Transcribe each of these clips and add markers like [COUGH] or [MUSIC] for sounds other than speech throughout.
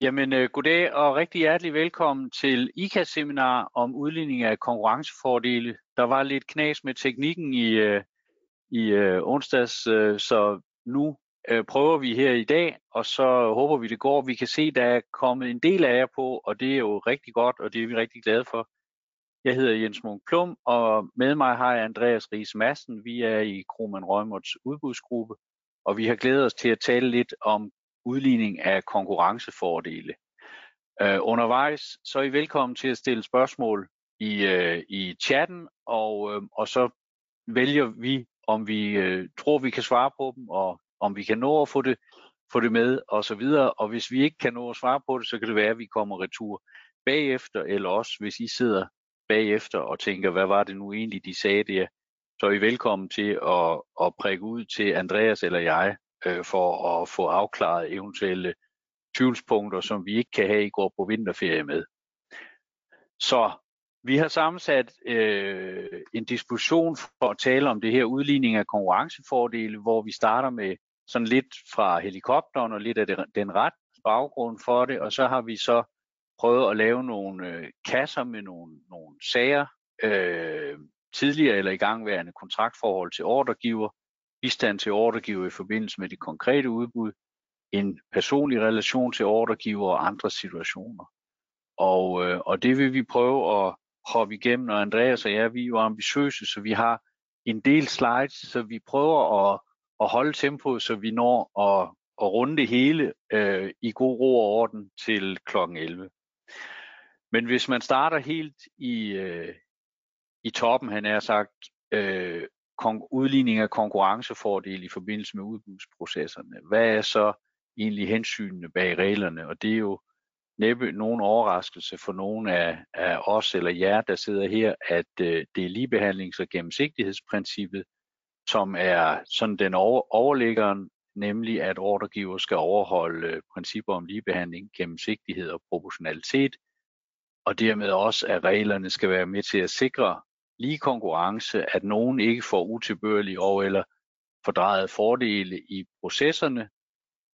Jamen, øh, goddag og rigtig hjertelig velkommen til ICA-seminar om udligning af konkurrencefordele. Der var lidt knas med teknikken i, øh, i øh, onsdags, så nu prøver vi her i dag, og så håber vi, det går. Vi kan se, der er kommet en del af jer på, og det er jo rigtig godt, og det er vi rigtig glade for. Jeg hedder Jens Munk Plum, og med mig har jeg Andreas Ries Madsen. Vi er i Kroman Røgmods udbudsgruppe, og vi har glædet os til at tale lidt om udligning af konkurrencefordele. Uh, undervejs så er I velkommen til at stille spørgsmål i, uh, i chatten, og, uh, og så vælger vi, om vi uh, tror, vi kan svare på dem, og om vi kan nå at få det, få det med, og så videre. Og hvis vi ikke kan nå at svare på det, så kan det være, at vi kommer retur bagefter, eller også hvis I sidder bagefter og tænker, hvad var det nu egentlig, de sagde der, så er I velkommen til at, at prikke ud til Andreas eller jeg, øh, for at få afklaret eventuelle tvivlspunkter, som vi ikke kan have i går på vinterferie med. Så vi har sammensat øh, en diskussion for at tale om det her udligning af konkurrencefordele, hvor vi starter med sådan lidt fra helikopteren og lidt af det, den ret baggrund for det, og så har vi så prøvet at lave nogle øh, kasser med nogle, nogle sager, øh, tidligere eller igangværende kontraktforhold til ordregiver, bistand til ordregiver i forbindelse med de konkrete udbud, en personlig relation til ordregiver og andre situationer. Og, øh, og det vil vi prøve at hoppe igennem, og Andreas og jeg, vi er jo ambitiøse, så vi har en del slides, så vi prøver at, at holde tempoet, så vi når at, at runde det hele øh, i god ro og orden til kl. 11. Men hvis man starter helt i, øh, i toppen, han er sagt, øh, udligning af konkurrencefordel i forbindelse med udbudsprocesserne. Hvad er så egentlig hensynene bag reglerne? Og det er jo næppe nogen overraskelse for nogen af, af os eller jer, der sidder her, at øh, det er ligebehandlings- og gennemsigtighedsprincippet, som er sådan den over, overliggeren, nemlig at ordregiver skal overholde øh, principper om ligebehandling, gennemsigtighed og proportionalitet, og dermed også, at reglerne skal være med til at sikre lige konkurrence, at nogen ikke får utilbørlige og eller fordrejet fordele i processerne,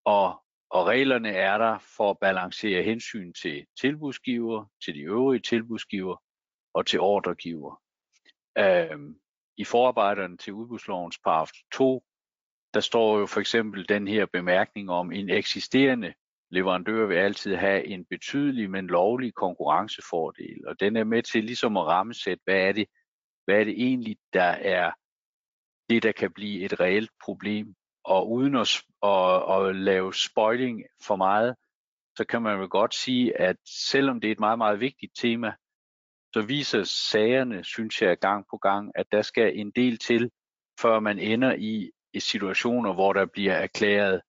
og, og reglerne er der for at balancere hensyn til tilbudsgiver, til de øvrige tilbudsgiver og til ordregiver. Øhm, I forarbejderne til udbudslovens paragraf 2, der står jo for eksempel den her bemærkning om, en eksisterende leverandør vil altid have en betydelig, men lovlig konkurrencefordel, og den er med til ligesom at rammesætte, hvad er det, hvad er det egentlig, der er det, der kan blive et reelt problem. Og uden at, at, at lave spoiling for meget, så kan man vel godt sige, at selvom det er et meget, meget vigtigt tema, så viser sagerne, synes jeg, gang på gang, at der skal en del til, før man ender i situationer, hvor der bliver erklæret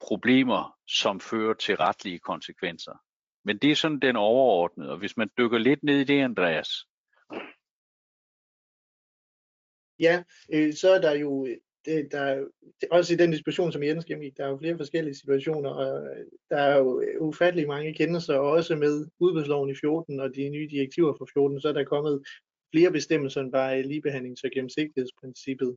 problemer, som fører til retlige konsekvenser. Men det er sådan den overordnede, og hvis man dykker lidt ned i det, Andreas, Ja, øh, så er der jo øh, det, der er, også i den diskussion, som Jens gennemgik, der er jo flere forskellige situationer, og øh, der er jo øh, ufattelig mange kendelser, og også med udbudsloven i 14 og de nye direktiver fra 14, så er der kommet flere bestemmelser end bare ligebehandlings- og gennemsigtighedsprincippet.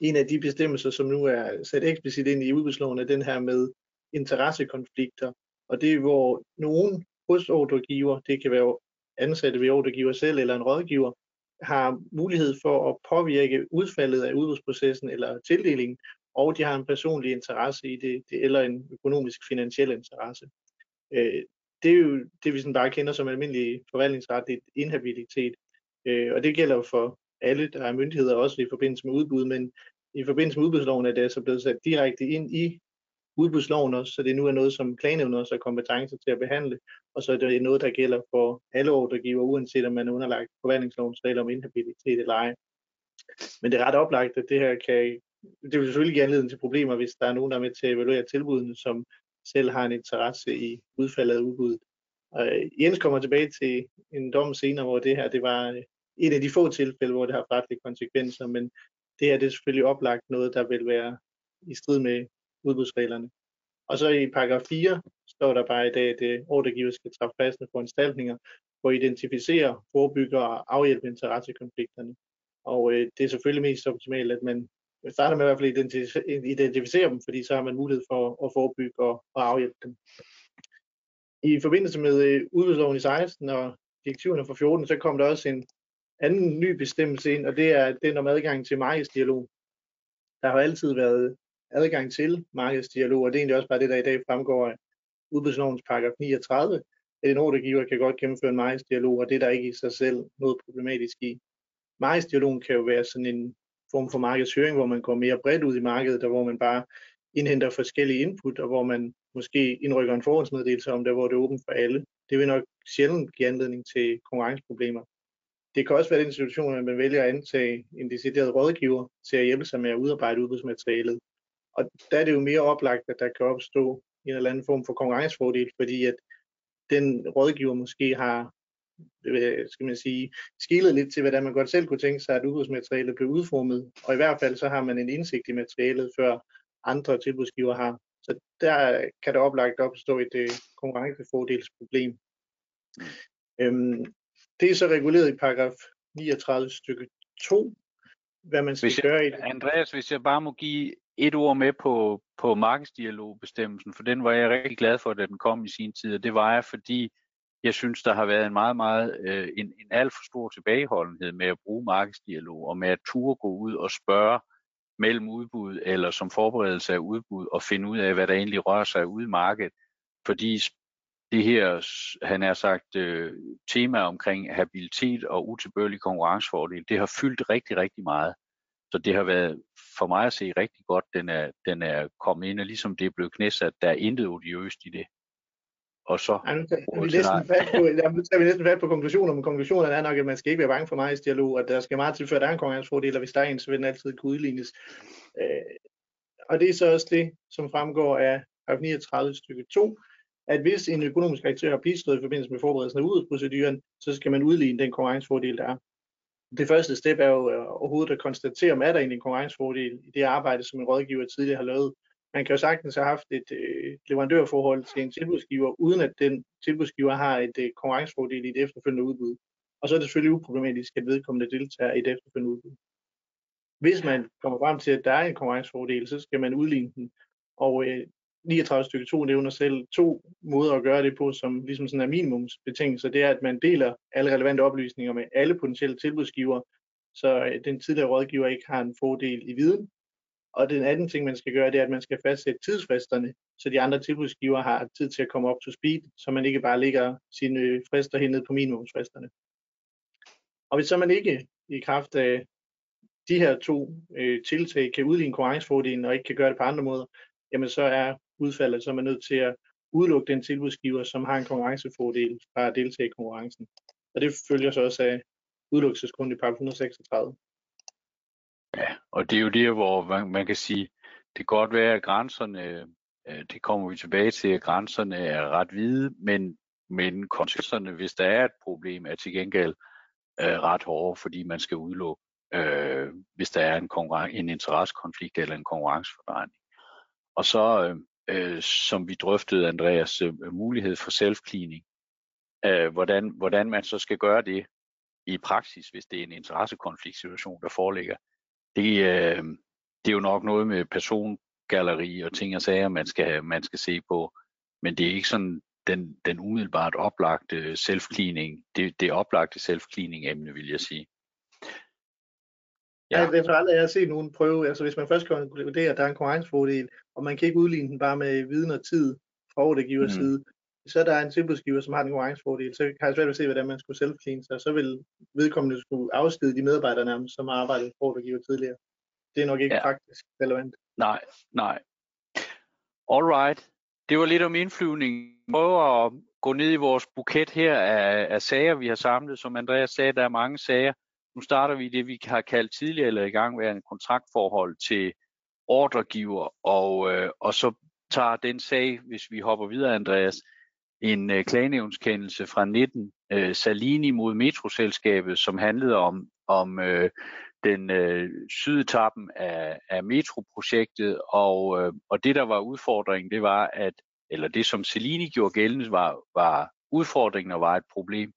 En af de bestemmelser, som nu er sat eksplicit ind i udbudsloven, er den her med interessekonflikter, og det er, hvor nogen hos ordregiver, det kan være ansatte ved ordregiver selv eller en rådgiver, har mulighed for at påvirke udfaldet af udbudsprocessen eller tildelingen, og de har en personlig interesse i det, det eller en økonomisk finansiel interesse. Øh, det er jo det, vi sådan bare kender som almindelig forvaltningsretlig inhabilitet, øh, og det gælder jo for alle, der er myndigheder, også i forbindelse med udbud, men i forbindelse med udbudsloven er det altså blevet sat direkte ind i udbudsloven også, så det nu er noget, som klagenævnet også har kompetencer til at behandle, og så er det noget, der gælder for alle ordregiver, uanset om man er underlagt forvaltningslovens regler om inhabilitet eller ej. Men det er ret oplagt, at det her kan, det vil selvfølgelig give anledning til problemer, hvis der er nogen, der er med til at evaluere tilbudene, som selv har en interesse i udfaldet af udbuddet. Og Jens kommer tilbage til en dom senere, hvor det her det var øh, et af de få tilfælde, hvor det har retlige konsekvenser, men det her det er selvfølgelig oplagt noget, der vil være i strid med udbudsreglerne. Og så i paragraf 4 står der bare i dag, at det ordregiver skal træffe faste foranstaltninger for at identificere, forebygge og afhjælpe interessekonflikterne. Og øh, det er selvfølgelig mest optimalt, at man starter med i hvert fald at identificere dem, fordi så har man mulighed for at forebygge og, og afhjælpe dem. I forbindelse med øh, udbudsloven i 16 og direktiverne fra 14, så kom der også en anden ny bestemmelse ind, og det er den om adgang til markedsdialog. Der har altid været adgang til markedsdialog, og det er egentlig også bare det, der i dag fremgår af udbudslovens paragraf 39, at en ordregiver kan godt gennemføre en markedsdialog, og det er der ikke i sig selv noget problematisk i. Markedsdialogen kan jo være sådan en form for markedshøring, hvor man går mere bredt ud i markedet, og hvor man bare indhenter forskellige input, og hvor man måske indrykker en forhåndsmeddelelse om det, hvor det er åbent for alle. Det vil nok sjældent give anledning til konkurrenceproblemer. Det kan også være den situation, at man vælger at antage en decideret rådgiver til at hjælpe sig med at udarbejde udbudsmaterialet. Og der er det jo mere oplagt, at der kan opstå en eller anden form for konkurrencefordel, fordi at den rådgiver måske har skal man sige, skilet lidt til, hvordan man godt selv kunne tænke sig, at udbudsmaterialet blev udformet. Og i hvert fald så har man en indsigt i materialet, før andre tilbudsgiver har. Så der kan der oplagt opstå et uh, konkurrencefordelsproblem. Mm. Øhm, det er så reguleret i paragraf 39 stykke 2, hvad man skal hvis jeg, gøre i det. Andreas, hvis jeg bare må give et ord med på, på markedsdialogbestemmelsen, for den var jeg rigtig glad for, da den kom i sin tid, og det var jeg, fordi jeg synes, der har været en meget, meget øh, en, en alt for stor tilbageholdenhed med at bruge markedsdialog, og med at turde gå ud og spørge mellem udbud, eller som forberedelse af udbud, og finde ud af, hvad der egentlig rører sig ude i markedet. Fordi det her, han har sagt, øh, tema omkring habilitet og utilbørlig konkurrencefordel, det har fyldt rigtig, rigtig meget. Så det har været for mig at se rigtig godt, den er, den er kommet ind, og ligesom det er blevet knæsat, der er intet odiøst i det. Og så... Ja, nu tager vi næsten fat på, vi næsten fat på konklusioner, men konklusionen er nok, at man skal ikke være bange for mig i dialog, og der skal meget til, før der er en konkurrencefordel, og hvis der er en, så vil den altid kunne udlignes. Øh, og det er så også det, som fremgår af 39 stykke 2, at hvis en økonomisk aktør har bistået i forbindelse med forberedelsen af udbudsproceduren, så skal man udligne den konkurrencefordel, der er. Det første step er jo øh, overhovedet at konstatere, om er der egentlig en konkurrencefordel i det arbejde, som en rådgiver tidligere har lavet. Man kan jo sagtens have haft et øh, leverandørforhold til en tilbudsgiver, uden at den tilbudsgiver har et øh, konkurrencefordel i det efterfølgende udbud. Og så er det selvfølgelig uproblematisk, at vedkommende deltager i det efterfølgende udbud. Hvis man kommer frem til, at der er en konkurrencefordel, så skal man udligne den. Og øh, 39 stykke 2 nævner selv to måder at gøre det på, som ligesom sådan er minimumsbetingelser. Det er, at man deler alle relevante oplysninger med alle potentielle tilbudsgiver, så øh, den tidligere rådgiver ikke har en fordel i viden. Og den anden ting, man skal gøre, det er, at man skal fastsætte tidsfristerne, så de andre tilbudsgiver har tid til at komme op to speed, så man ikke bare lægger sine øh, frister hen på minimumsfristerne. Og hvis så man ikke i kraft af de her to øh, tiltag kan udligne konkurrencefordelen og ikke kan gøre det på andre måder, jamen så er udfaldet, så er man nødt til at udelukke den tilbudsgiver, som har en konkurrencefordel fra at deltage i konkurrencen. Og det følger så også af udelukkelsesgrund i paragraf 136. Ja, og det er jo det, hvor man, man kan sige, det kan godt være, at grænserne, øh, det kommer vi tilbage til, at grænserne er ret hvide, men, men konsekvenserne, hvis der er et problem, er til gengæld øh, ret hårde, fordi man skal udelukke, øh, hvis der er en, en interessekonflikt eller en konkurrenceforvejning. Og så, øh, øh, som vi drøftede, Andreas, øh, mulighed for self-cleaning. Øh, hvordan, hvordan man så skal gøre det i praksis, hvis det er en interessekonfliktsituation, der foreligger. Det, øh, det er jo nok noget med persongalleri og ting og sager, man skal, man skal se på. Men det er ikke sådan den, den umiddelbart oplagte self-cleaning, det, det oplagte self-cleaning emne, vil jeg sige. Ja. Jeg, jeg tror aldrig, jeg har set nogen prøve, altså hvis man først kan konkludere, at der er en konkurrencefordel, og man kan ikke udligne den bare med viden og tid fra ordregivers mm. side, så er der en tilbudsgiver, som har en konkurrencefordel, så kan jeg svært at se, hvordan man skulle selv sig, så vil vedkommende skulle afskede de medarbejdere nærmest, som har arbejdet for ordregiver tidligere. Det er nok ikke ja. praktisk relevant. Nej, nej. Alright. Det var lidt om indflyvning. Prøv at gå ned i vores buket her af, af sager, vi har samlet. Som Andreas sagde, der er mange sager. Nu starter vi det, vi har kaldt tidligere eller i gang med en kontraktforhold til ordregiver, og, øh, og så tager den sag, hvis vi hopper videre, Andreas, en øh, klagenævnskendelse fra 19 øh, Salini mod metroselskabet, som handlede om, om øh, den øh, sydetappen af, af metroprojektet, og, øh, og det der var udfordringen, det var, at, eller det som Salini gjorde gældende, var, var udfordringen og var et problem,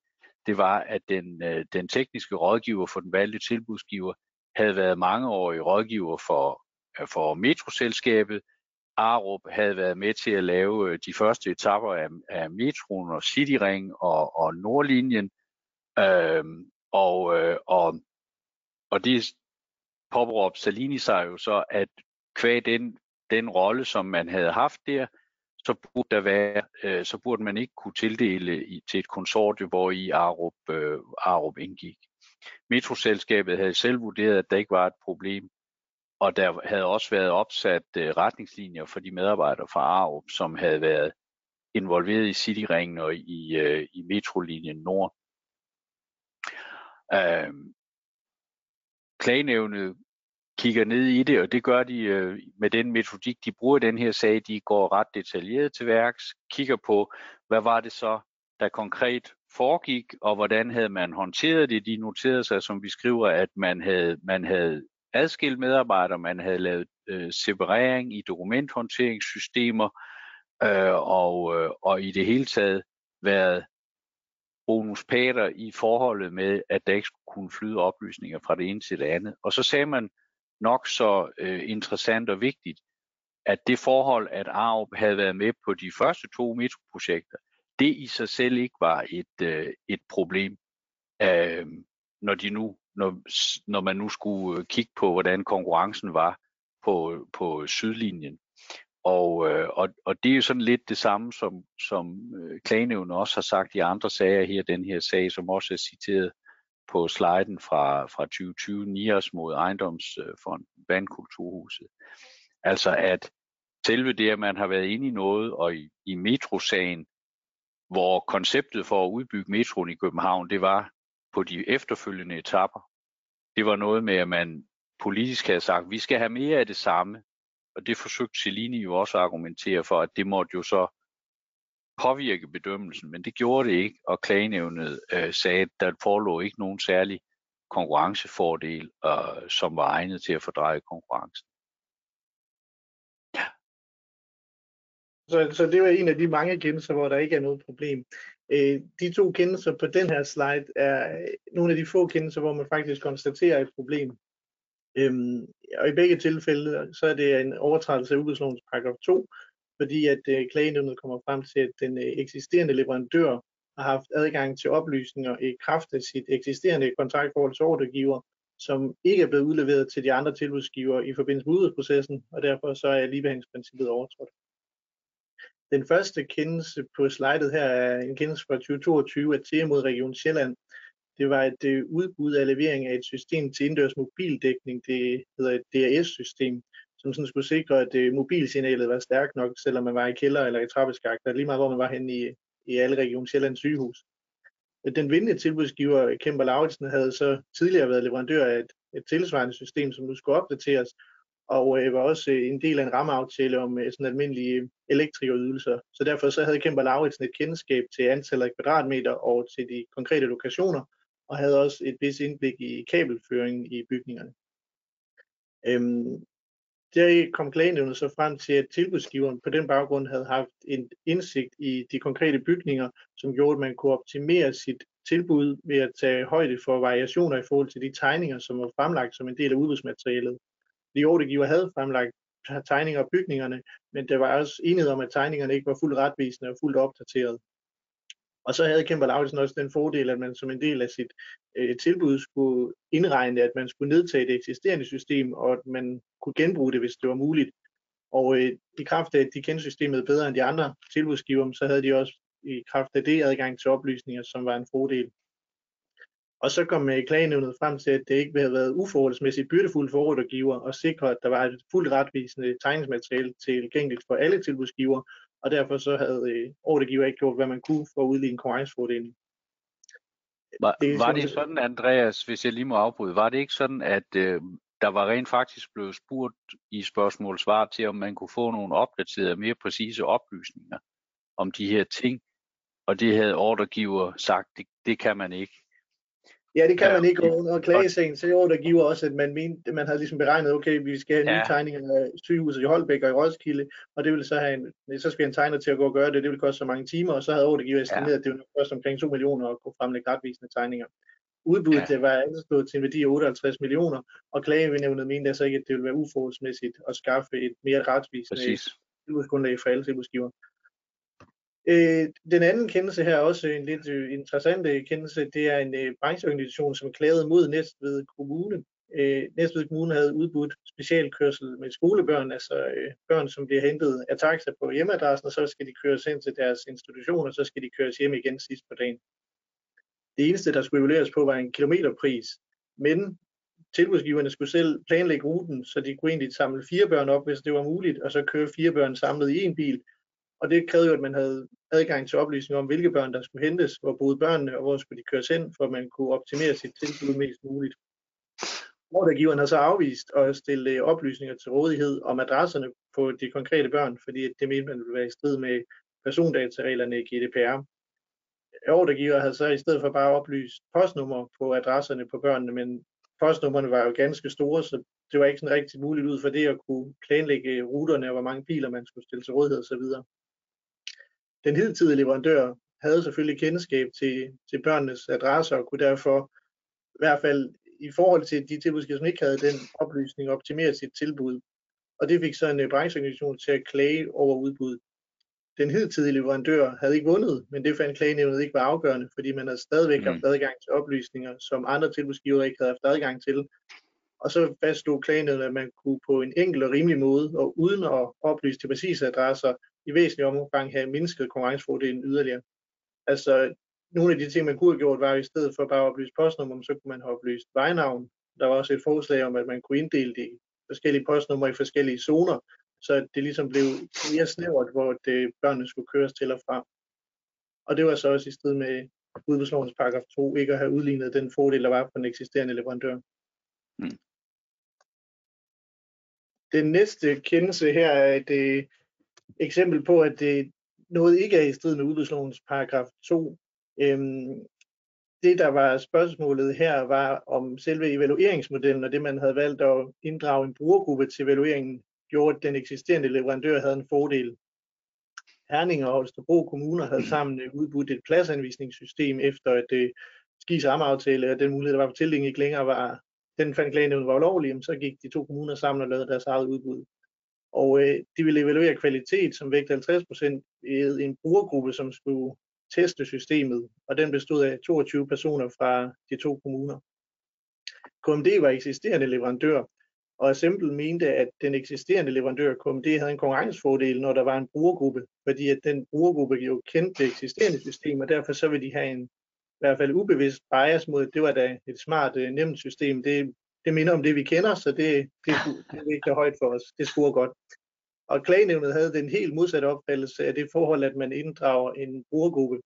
det var, at den, øh, den tekniske rådgiver for den valgte tilbudsgiver havde været mangeårig rådgiver for, øh, for metroselskabet, Arup havde været med til at lave øh, de første etapper af, af metroen og Cityring og, og Nordlinjen. Øhm, og, øh, og, og det påberåbte Salini sig jo så, at kvæg den, den rolle, som man havde haft der, så burde, der være, øh, så burde man ikke kunne tildele i, til et konsortium, hvor i Arup, øh, Arup indgik. Metroselskabet havde selv vurderet, at der ikke var et problem, og der havde også været opsat øh, retningslinjer for de medarbejdere fra Arup, som havde været involveret i Cityringen og i, øh, i metrolinjen Nord. Øh, klagenævnet kigger ned i det, og det gør de øh, med den metodik, de bruger den her sag. De går ret detaljeret til værks, kigger på, hvad var det så, der konkret foregik, og hvordan havde man håndteret det. De noterede sig, som vi skriver, at man havde, man havde adskilt medarbejdere, man havde lavet øh, separering i dokumenthåndteringssystemer, øh, og, øh, og i det hele taget været bonuspater i forholdet med, at der ikke skulle kunne flyde oplysninger fra det ene til det andet. Og så sagde man nok så øh, interessant og vigtigt, at det forhold, at Arup havde været med på de første to metroprojekter, det i sig selv ikke var et, øh, et problem, øh, når, de nu, når, når man nu skulle øh, kigge på, hvordan konkurrencen var på, på sydlinjen. Og, øh, og, og det er jo sådan lidt det samme, som, som øh, klagenævnen også har sagt i andre sager her, den her sag, som også er citeret på sliden fra, fra 2020, NIAS mod ejendomsfond, Vandkulturhuset. Altså at selve det, at man har været inde i noget, og i, i metrosagen, hvor konceptet for at udbygge metroen i København, det var på de efterfølgende etapper. Det var noget med, at man politisk havde sagt, at vi skal have mere af det samme. Og det forsøgte Celini jo også at argumentere for, at det måtte jo så påvirke bedømmelsen, men det gjorde det ikke, og klagenævnet øh, sagde, at der forelå ikke nogen særlig konkurrencefordel, øh, som var egnet til at fordreje konkurrencen. Så, så det var en af de mange kendelser, hvor der ikke er noget problem. Øh, de to kendelser på den her slide er øh, nogle af de få kendelser, hvor man faktisk konstaterer et problem. Øhm, og i begge tilfælde, så er det en overtrædelse af udbudslovens paragraf 2, fordi at øh, klagenævnet kommer frem til, at den øh, eksisterende leverandør har haft adgang til oplysninger i kraft af sit eksisterende kontraktforhold til ordregiver, som ikke er blevet udleveret til de andre tilbudsgiver i forbindelse med udbudsprocessen, og derfor så er ligebehandlingsprincippet overtrådt. Den første kendelse på slidet her er en kendelse fra 2022 af TIA mod Region Sjælland. Det var et øh, udbud af levering af et system til indendørs mobildækning. Det hedder et DRS-system, som sådan skulle sikre, at øh, mobilsignalet var stærkt nok, selvom man var i kælder eller i trappeskakter, lige meget hvor man var henne i, i alle Region Sjællands sygehus. Den vindende tilbudsgiver, Kemper Lauritsen, havde så tidligere været leverandør af et, et tilsvarende system, som nu skulle opdateres, og øh, var også øh, en del af en rammeaftale om øh, sådan almindelige elektrikerydelser. Så derfor så havde Kemper Lauritsen et kendskab til antallet af kvadratmeter og til de konkrete lokationer, og havde også et vis indblik i kabelføringen i bygningerne. Øhm, der kom klagenævnet så frem til, at tilbudsgiveren på den baggrund havde haft en indsigt i de konkrete bygninger, som gjorde, at man kunne optimere sit tilbud ved at tage højde for variationer i forhold til de tegninger, som var fremlagt som en del af udbudsmaterialet. De ordregiver havde fremlagt tegninger af bygningerne, men der var også enighed om, at tegningerne ikke var fuldt retvisende og fuldt opdateret. Og så havde Kemper Lauritsen også den fordel, at man som en del af sit øh, tilbud skulle indregne, at man skulle nedtage det eksisterende system, og at man kunne genbruge det, hvis det var muligt. Og øh, i kraft af, at de kendte systemet bedre end de andre tilbudsgiver, så havde de også i kraft af det adgang til oplysninger, som var en fordel. Og så kom øh, klagenævnet frem til, at det ikke havde været uforholdsmæssigt byrdefuldt for rådgiver at sikre, at der var et fuldt retvisende tegningsmateriale tilgængeligt for alle tilbudsgiver, og derfor så havde øh, ordregiver ikke gjort, hvad man kunne for at udligne konkurrencefordelen. Var det, var det sådan, Andreas, hvis jeg lige må afbryde, var det ikke sådan, at øh, der var rent faktisk blevet spurgt i spørgsmål svar til, om man kunne få nogle opdaterede, mere præcise oplysninger om de her ting, og det havde ordregiver sagt, det, det kan man ikke. Ja, det kan ja, man ikke under klagesagen, så jo, der giver også, at man, mente, man havde ligesom beregnet, okay, vi skal have ja. nye tegninger af sygehuset i Holbæk og i Roskilde, og det ville så have en, så skal en tegner til at gå og gøre det, det ville koste så mange timer, og så havde ordregiver estimeret, ja. at det ville koste omkring 2 millioner at kunne fremlægge retvisende tegninger. Udbuddet ja. var anslået til en værdi af 58 millioner, og klagenævnet mente altså ikke, at det ville være uforholdsmæssigt at skaffe et mere retvisende tilbudsgrundlag for alle tilbudsgiver. Øh, den anden kendelse her er også en lidt øh, interessant kendelse. Det er en øh, brancheorganisation, som klagede mod Næstved Kommune. Øh, Næstved Kommune havde udbudt specialkørsel med skolebørn, altså øh, børn, som bliver hentet af taxa på hjemmeadressen, og så skal de køres ind til deres institution, og så skal de køres hjem igen sidst på dagen. Det eneste, der skulle evalueres på, var en kilometerpris, men tilbudsgiverne skulle selv planlægge ruten, så de kunne egentlig samle fire børn op, hvis det var muligt, og så køre fire børn samlet i en bil, og det krævede jo, at man havde adgang til oplysninger om, hvilke børn, der skulle hentes, hvor boede børnene, og hvor skulle de køres hen, for at man kunne optimere sit tilbud mest muligt. Ordregiveren har så afvist at stille øh, oplysninger til rådighed om adresserne på de konkrete børn, fordi det mente man ville være i strid med persondatareglerne i GDPR. Ordregiver havde så i stedet for bare oplyst postnummer på adresserne på børnene, men postnummerne var jo ganske store, så det var ikke sådan rigtig muligt ud for det at kunne planlægge ruterne og hvor mange biler man skulle stille til rådighed osv den hidtidige leverandør havde selvfølgelig kendskab til, til børnenes adresser og kunne derfor i hvert fald i forhold til de tilbudsgiver, som ikke havde den oplysning, optimere sit tilbud. Og det fik så en brancheorganisation til at klage over udbuddet. Den hidtidige leverandør havde ikke vundet, men det fandt klagenævnet ikke var afgørende, fordi man havde stadigvæk mm. haft adgang til oplysninger, som andre tilbudsgiver ikke havde haft adgang til. Og så fastslog klagenævnet, at man kunne på en enkel og rimelig måde, og uden at oplyse til præcise adresser, i væsentlig omfang have mindsket konkurrencefordelen yderligere. Altså, nogle af de ting, man kunne have gjort, var i stedet for bare at oplyse postnummer, så kunne man have oplyst vejnavn. Der var også et forslag om, at man kunne inddele de forskellige postnumre i forskellige zoner, så det ligesom blev mere snævert, hvor det, børnene skulle køres til og fra. Og det var så også i strid med udbudslovens paragraf 2, ikke at have udlignet den fordel, der var på den eksisterende leverandør. Mm. Den næste kendelse her er et øh, eksempel på, at det noget ikke er i strid med udbudslovens paragraf 2. Øhm, det, der var spørgsmålet her, var om selve evalueringsmodellen og det, man havde valgt at inddrage en brugergruppe til evalueringen, gjorde, at den eksisterende leverandør havde en fordel. Herning og Holstebro kommuner havde sammen øh, udbudt et pladsanvisningssystem efter at det skis rammeaftale, og den mulighed, der var for tildeling ikke længere var, den fandt klagenævnet var ulovlig, så gik de to kommuner sammen og lavede deres eget udbud. Og øh, de ville evaluere kvalitet, som vægte 50% i en brugergruppe, som skulle teste systemet, og den bestod af 22 personer fra de to kommuner. KMD var eksisterende leverandør, og Assemble mente, at den eksisterende leverandør KMD havde en konkurrencefordel, når der var en brugergruppe, fordi at den brugergruppe jo kendte det eksisterende system, og derfor så ville de have en i hvert fald ubevidst bias mod, at det var da et smart, øh, nemt system. Det det minder om det, vi kender, så det, det, det vægter højt for os. Det scorer godt. Og klagenævnet havde den helt modsatte opfattelse af det forhold, at man inddrager en brugergruppe.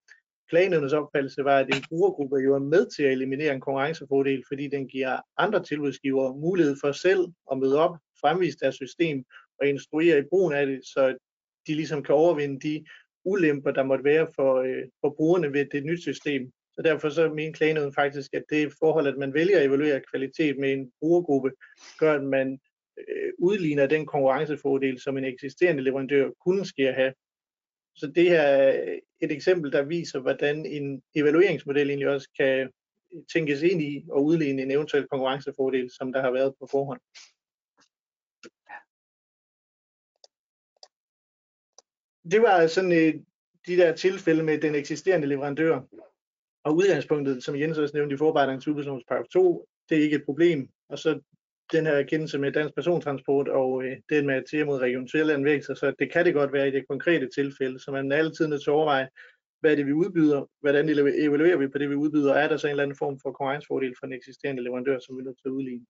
Klagenævnets opfattelse var, at en brugergruppe jo er med til at eliminere en konkurrencefordel, fordi den giver andre tilbudsgivere mulighed for selv at møde op, fremvise deres system og instruere i brugen af det, så de ligesom kan overvinde de ulemper, der måtte være for, øh, for brugerne ved det nye system. Så derfor så min klagenød faktisk, at det forhold, at man vælger at evaluere kvalitet med en brugergruppe, gør, at man øh, udligner den konkurrencefordel, som en eksisterende leverandør kunne ske at have. Så det her er et eksempel, der viser, hvordan en evalueringsmodel egentlig også kan tænkes ind i og udligne en eventuel konkurrencefordel, som der har været på forhånd. Det var sådan et, de der tilfælde med den eksisterende leverandør. Og udgangspunktet, som Jens også nævnte i forarbejdningen til udbudslovens paragraf 2, det er ikke et problem. Og så den her erkendelse med dansk persontransport og øh, den med at mod Region Sjælland vækster, så det kan det godt være i det konkrete tilfælde, så man er altid nødt til at overveje, hvad er det, vi udbyder, hvordan evaluerer vi på det, vi udbyder, er der så en eller anden form for konkurrencefordel for en eksisterende leverandør, som vi er nødt til at udligne.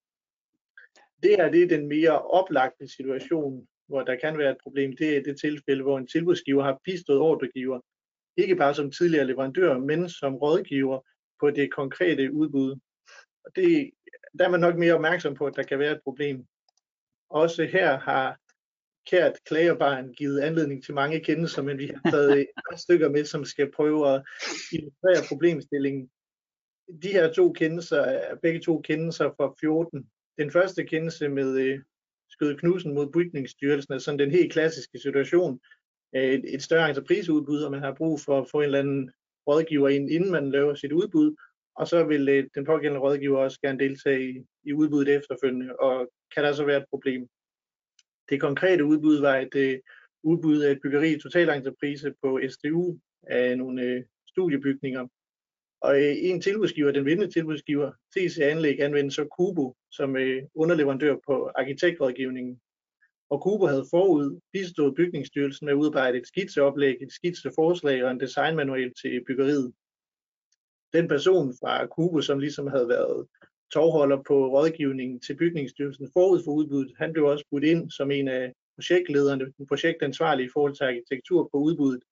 Det her det er den mere oplagte situation, hvor der kan være et problem. Det er det tilfælde, hvor en tilbudsgiver har bistået ordregiver ikke bare som tidligere leverandør, men som rådgiver på det konkrete udbud. Og det, der er man nok mere opmærksom på, at der kan være et problem. Også her har kært klagerbarn givet anledning til mange kendelser, men vi har taget et [LAUGHS] stykker med, som skal prøve at illustrere problemstillingen. De her to kendelser er begge to kendelser fra 14. Den første kendelse med øh, Skøde Knudsen mod Bygningsstyrelsen er sådan den helt klassiske situation, et, et større entrepriseudbud, og man har brug for at få en eller anden rådgiver ind, inden man laver sit udbud, og så vil øh, den pågældende rådgiver også gerne deltage i, i udbuddet efterfølgende, og kan der så være et problem. Det konkrete udbud var et øh, udbud af et byggeri i totalentreprise på SDU af nogle øh, studiebygninger. Og øh, en tilbudsgiver, den vindende tilbudsgiver, TC Anlæg, anvendte så Kubo som øh, underleverandør på arkitektrådgivningen. Og Kubo havde forud bistået bygningsstyrelsen med at udarbejde et skitseoplæg, et skitseforslag og en designmanual til byggeriet. Den person fra Kubo, som ligesom havde været tovholder på rådgivningen til bygningsstyrelsen forud for udbuddet, han blev også budt ind som en af projektlederne, den projektansvarlige i forhold til arkitektur på udbuddet.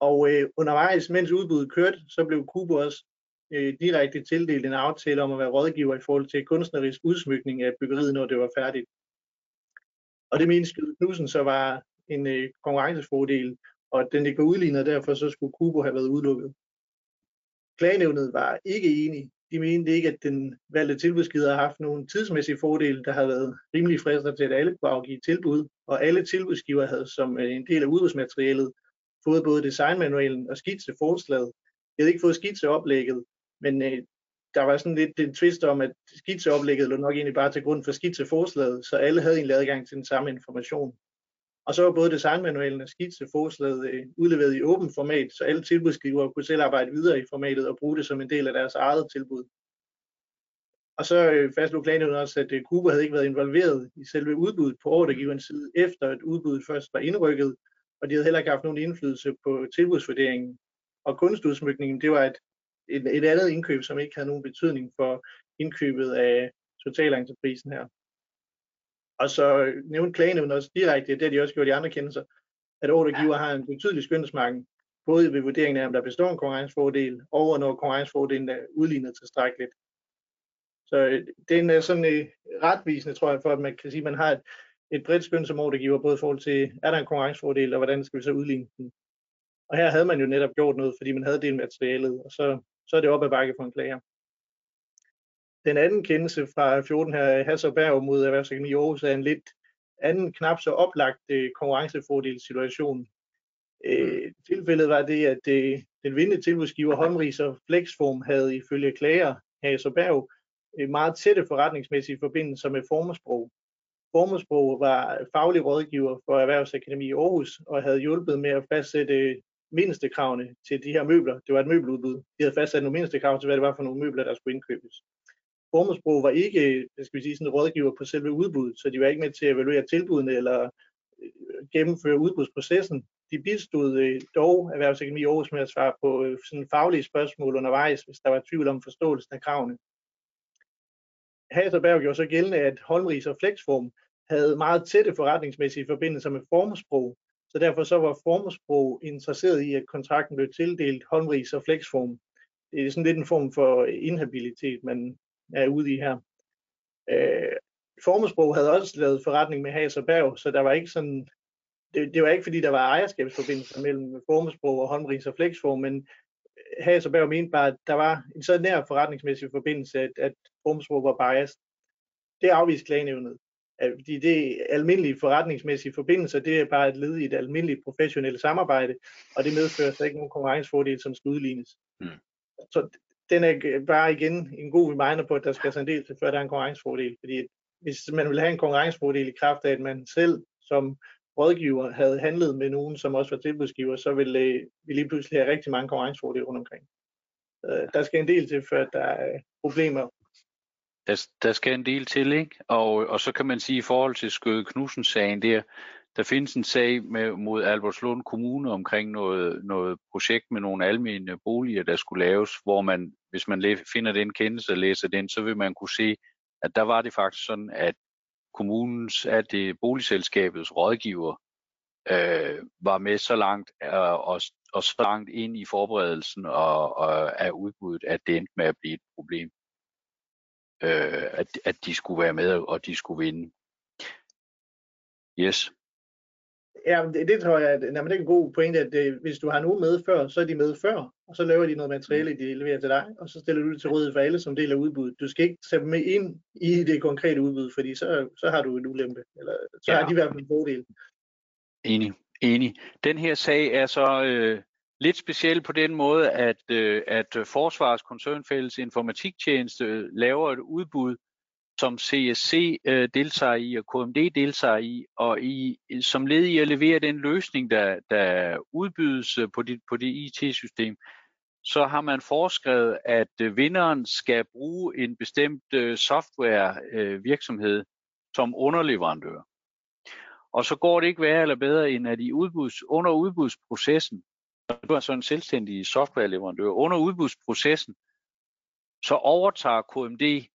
Og øh, undervejs, mens udbuddet kørte, så blev Kubo også øh, direkte tildelt en aftale om at være rådgiver i forhold til kunstnerisk udsmykning af byggeriet, når det var færdigt. Og det mente Skyde Knudsen så var en øh, konkurrencefordel, og den ikke var udlignet, og derfor så skulle Kubo have været udelukket. Klagenævnet var ikke enige. De mente ikke, at den valgte tilbudsgiver har haft nogle tidsmæssige fordele, der havde været rimelig frister til, at alle kunne afgive tilbud, og alle tilbudsgiver havde som øh, en del af udbudsmaterialet fået både designmanualen og skitseforslaget. Jeg havde ikke fået skitseoplægget, men øh, der var sådan lidt en twist om, at skitseoplægget lå nok egentlig bare til grund for skitseforslaget, så alle havde egentlig adgang til den samme information. Og så var både designmanualen og skitseforslaget øh, udleveret i åbent format, så alle tilbudsgivere kunne selv arbejde videre i formatet og bruge det som en del af deres eget tilbud. Og så øh, fastslog klagenævnet også, at øh, Cooper havde ikke været involveret i selve udbuddet på ordregiverens side, efter at udbuddet først var indrykket, og de havde heller ikke haft nogen indflydelse på tilbudsvurderingen. Og kunstudsmykningen, det var et, et, et andet indkøb, som ikke havde nogen betydning for indkøbet af totalentreprisen her. Og så nævnte klagenævnet også direkte, det har de også gjort i andre kendelser, at ordregiver har en betydelig skønsmarken, både ved vurderingen af, om der består en konkurrencefordel, og når konkurrencefordelen er udlignet tilstrækkeligt. Så øh, den er sådan øh, retvisende, tror jeg, for at man kan sige, at man har et, et bredt skøn som ordregiver, både i forhold til, er der en konkurrencefordel, og hvordan skal vi så udligne den. Og her havde man jo netop gjort noget, fordi man havde delt materialet, og så, så er det op ad bakke for en klager. Den anden kendelse fra 14 her, Hasselberg mod Erhvervsakademi Aarhus, er en lidt anden knap så oplagt øh, konkurrencefordelsituation. Øh, tilfældet var det, at øh, den vindende tilbudsgiver Holmris og Flexform havde ifølge klager Hasselberg øh, meget tætte forretningsmæssige forbindelser med Formersprog. Formersprog var faglig rådgiver for Erhvervsakademi i Aarhus og havde hjulpet med at fastsætte mindstekravene til de her møbler. Det var et møbeludbud. De havde fastsat nogle mindstekrav til, hvad det var for nogle møbler, der skulle indkøbes. Formålsbrug var ikke skal vi sige, sådan rådgiver på selve udbuddet, så de var ikke med til at evaluere tilbudene eller øh, gennemføre udbudsprocessen. De bistod øh, dog Erhvervsakademi Aarhus med at svare på øh, sådan faglige spørgsmål undervejs, hvis der var tvivl om forståelsen af kravene. Haserberg gjorde så gældende, at Holmris og Flexform havde meget tætte forretningsmæssige forbindelser med Formsprog, så derfor så var Formålsbrug interesseret i, at kontrakten blev tildelt Holmris og Flexform. Det er sådan lidt en form for inhabilitet, man, er ude i her. Øh, Formesprog havde også lavet forretning med Has og Berg, så der var ikke sådan, det, det var ikke fordi, der var ejerskabsforbindelser mellem Formesprog og Holmris og Flexform, men Has og Berg mente bare, at der var en så nær forretningsmæssig forbindelse, at, at Formesprog var biased. Det afviste klagenævnet. Fordi det almindelige forretningsmæssige forbindelser, det er bare et led i et almindeligt professionelt samarbejde, og det medfører så ikke nogen konkurrencefordel, som skal udlignes. Mm. Så den er bare igen en god reminder på, at der skal sådan en del til, før der er en konkurrencefordel. Fordi hvis man vil have en konkurrencefordel i kraft af, at man selv som rådgiver havde handlet med nogen, som også var tilbudsgiver, så ville øh, vi lige pludselig have rigtig mange konkurrencefordele rundt omkring. Der skal en del til, før der er problemer. Der, der skal en del til, ikke? Og, og så kan man sige, i forhold til Skøde Knudsen-sagen der, der findes en sag med, mod Albertslund Kommune omkring noget, noget projekt med nogle almene boliger, der skulle laves, hvor man, hvis man finder den kendelse og læser den, så vil man kunne se, at der var det faktisk sådan, at kommunens, at det boligselskabets rådgiver øh, var med så langt øh, og, og så langt ind i forberedelsen og, og af udbuddet, at det endte med at blive et problem. Øh, at, at de skulle være med, og de skulle vinde. Yes. Ja, det, det tror jeg, at jamen, det er en god pointe, at det, hvis du har nogen med før, så er de med før, og så laver de noget materiale, de leverer til dig, og så stiller du det til rådighed for alle som del af udbuddet. Du skal ikke tage dem med ind i det konkrete udbud, fordi så, så har du en ulempe, eller så ja. har de i hvert fald en fordel. Enig, enig. Den her sag er så øh, lidt speciel på den måde, at, øh, at øh, Forsvars koncernfælles informatiktjeneste øh, laver et udbud som CSC øh, deltager i og KMD deltager i, og i, øh, som led i at levere den løsning, der, der udbydes på det, på det IT-system, så har man foreskrevet, at øh, vinderen skal bruge en bestemt øh, software-virksomhed øh, som underleverandør. Og så går det ikke værre eller bedre, end at i udbuds, under udbudsprocessen, det er så en selvstændig softwareleverandør, under udbudsprocessen, så overtager KMD,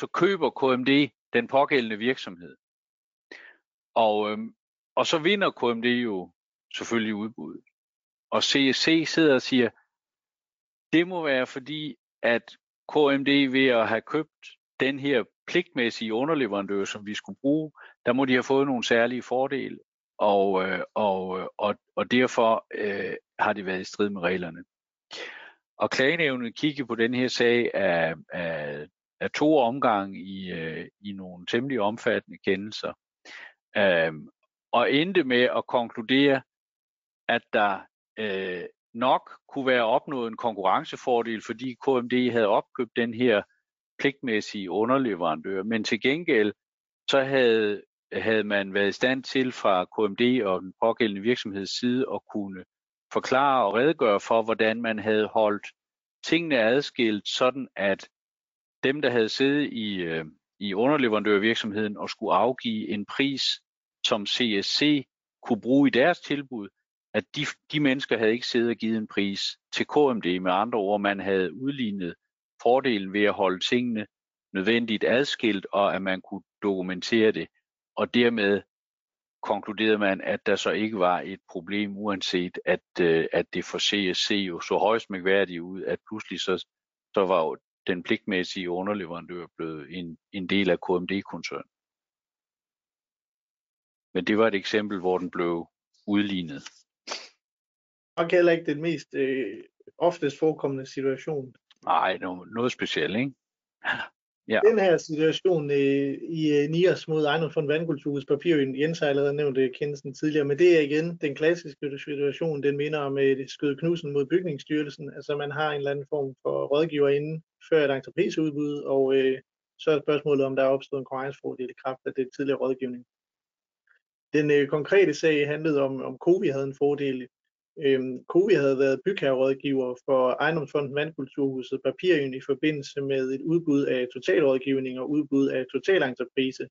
så køber KMD den pågældende virksomhed. Og, øhm, og så vinder KMD jo selvfølgelig udbuddet. Og CSC sidder og siger, det må være fordi, at KMD ved at have købt den her pligtmæssige underleverandør, som vi skulle bruge, der må de have fået nogle særlige fordele, og, øh, og, øh, og, og derfor øh, har det været i strid med reglerne. Og klagenævnet kiggede på den her sag af, af, af to omgange i, øh, i nogle temmelig omfattende kendelser, øh, og endte med at konkludere, at der øh, nok kunne være opnået en konkurrencefordel, fordi KMD havde opkøbt den her pligtmæssige underleverandør, men til gengæld så havde, havde man været i stand til fra KMD og den pågældende virksomheds side at kunne forklare og redegøre for, hvordan man havde holdt tingene adskilt, sådan at dem, der havde siddet i, øh, i underleverandørvirksomheden og skulle afgive en pris, som CSC kunne bruge i deres tilbud, at de, de mennesker havde ikke siddet og givet en pris til KMD. Med andre ord, man havde udlignet fordelen ved at holde tingene nødvendigt adskilt, og at man kunne dokumentere det. Og dermed konkluderede man, at der så ikke var et problem, uanset at, øh, at det for CSC jo så højst mærkværdigt ud, at pludselig så, så var jo den pligtmæssige underleverandør blevet en, en del af KMD-koncernen. Men det var et eksempel, hvor den blev udlignet. Og heller ikke den mest øh, oftest forekommende situation. Nej, noget, noget specielt, ikke? Ja. Den her situation øh, i øh, mod mod Ejendomsfond Vandkulturhus papir, Jens har allerede nævnt det kendelsen tidligere, men det er igen den klassiske situation, den minder om et øh, skød knusen mod bygningsstyrelsen. Altså man har en eller anden form for rådgiver inden før et entrepriseudbud, og øh, så er spørgsmålet, om der er opstået en konkurrencefordel i kraft af det tidligere rådgivning. Den øh, konkrete sag handlede om, om Covi havde en fordel Øhm, Kovi havde været bygherrerådgiver for ejendomsfonden Vandkulturhuset Papirøen i forbindelse med et udbud af totalrådgivning og udbud af totalentreprise.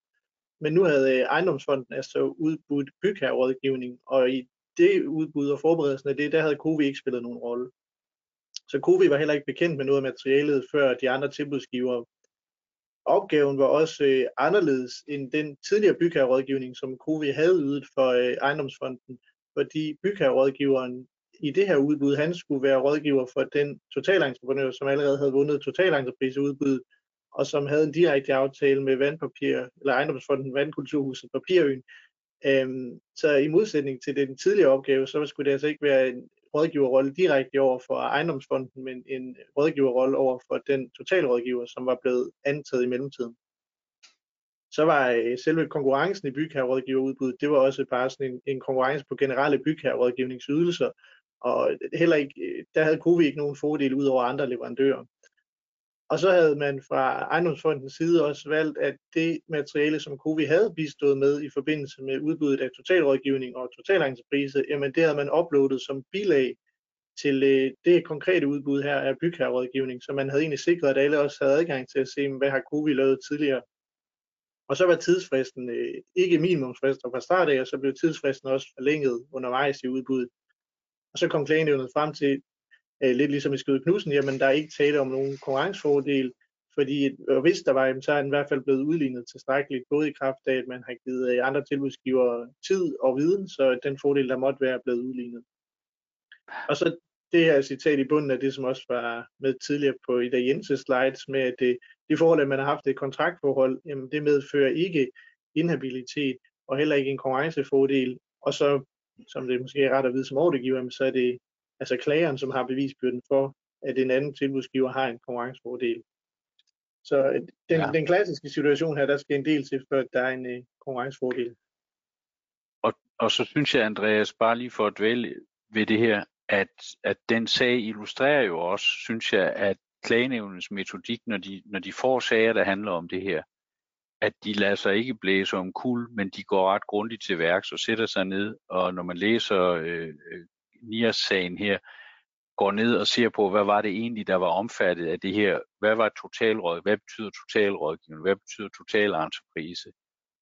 Men nu havde øh, ejendomsfonden altså udbudt bygherrerådgivning, og i det udbud og forberedelsen af det, der havde Kovi ikke spillet nogen rolle. Så Kovi var heller ikke bekendt med noget af materialet, før de andre tilbudsgivere. Opgaven var også øh, anderledes end den tidligere bygherrerådgivning, som Covi havde ydet for øh, ejendomsfonden, fordi bygherrerådgiveren i det her udbud, han skulle være rådgiver for den totalentreprenør, som allerede havde vundet totalentrepriseudbuddet, og som havde en direkte aftale med vandpapir, eller ejendomsfonden Vandkulturhuset Papirøen. Øhm, så i modsætning til den tidligere opgave, så skulle det altså ikke være en rådgiverrolle direkte over for ejendomsfonden, men en rådgiverrolle over for den totalrådgiver, som var blevet antaget i mellemtiden så var øh, selve konkurrencen i bygherrerådgiverudbuddet, det var også bare sådan en, en konkurrence på generelle bygherrerådgivningsydelser, og heller ikke, øh, der havde Covi ikke nogen fordel ud over andre leverandører. Og så havde man fra ejendomsfondens side også valgt, at det materiale, som Covi havde bistået med i forbindelse med udbuddet af totalrådgivning og totalentreprise, jamen det havde man uploadet som bilag til øh, det konkrete udbud her af bygherrerådgivning, så man havde egentlig sikret, at alle også havde adgang til at se, hvad har Covi lavet tidligere og så var tidsfristen øh, ikke minimumsfrister fra start af, og så blev tidsfristen også forlænget undervejs i udbuddet. Og så kom klagenævnet frem til, øh, lidt ligesom i Skøde Knudsen, jamen der er ikke tale om nogen konkurrencefordel, fordi og hvis der var, så er den i hvert fald blevet udlignet tilstrækkeligt, både i kraft af, at man har givet øh, andre tilbudsgivere tid og viden, så den fordel, der måtte være, blevet udlignet. Og så det her citat i bunden af det, som også var med tidligere på Ida Jenses slides, med at det, det forhold, at man har haft et kontraktforhold, jamen det medfører ikke inhabilitet og heller ikke en konkurrencefordel. Og så, som det måske er ret at vide som ordregiver, så er det altså klageren, som har bevisbyrden for, at en anden tilbudsgiver har en konkurrencefordel. Så øh, den, ja. den klassiske situation her, der skal en del til, før der er en uh, konkurrencefordel. Og, og så synes jeg, Andreas, bare lige for at dvæle ved det her, at, at den sag illustrerer jo også, synes jeg, at klagenævnens metodik, når de, når de får sager, der handler om det her, at de lader sig ikke blæse om kul, men de går ret grundigt til værks og sætter sig ned, og når man læser øh, øh Nias-sagen her, går ned og ser på, hvad var det egentlig, der var omfattet af det her, hvad var totalråd, hvad betyder totalrådgivning, hvad betyder totalentreprise?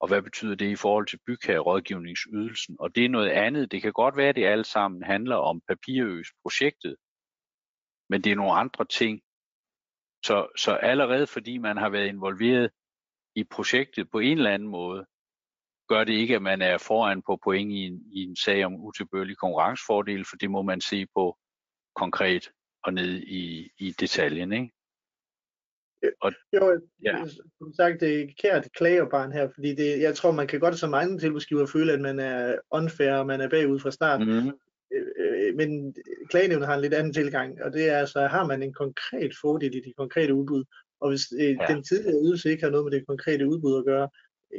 Og hvad betyder det i forhold til bygherrerådgivningsydelsen, og det er noget andet. Det kan godt være, at det alt sammen handler om papirøs projektet, men det er nogle andre ting. Så, så allerede fordi man har været involveret i projektet på en eller anden måde, gør det ikke, at man er foran på point i en, i en sag om utilbørlig konkurrencefordel, for det må man se på konkret og ned i, i detaljen. Ikke? Og, jo, ja. som sagt, det er kært klagerbarn her, fordi det, jeg tror, man kan godt som egen tilbudsgiver føle, at man er unfair, og man er bagud fra start. Mm. Men klagenævnet har en lidt anden tilgang, og det er altså, har man en konkret fordel i de konkrete udbud, og hvis øh, ja. den tidligere ydelse ikke har noget med det konkrete udbud at gøre,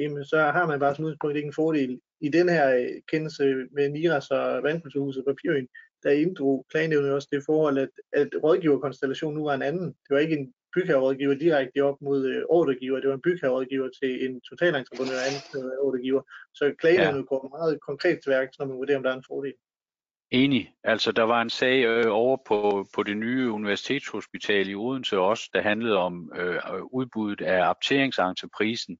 jamen, så har man bare som udgangspunkt ikke en fordel. I den her øh, kendelse med Niras og Vandkulturhuset og Papirøen, der inddrog klagenævnet også det forhold, at, at rådgiverkonstellationen nu var en anden. Det var ikke en bygherrerådgiver direkte op mod øh, ordregiver. Det var en bygherrerådgiver til en totalentreprenør anden ordregiver. Så klagenævnet ja. går meget konkret til værk, når man vurderer, om der er en fordel. Enig. Altså, der var en sag øh, over på, på det nye universitetshospital i Odense også, der handlede om øh, udbuddet af apteringsentreprise,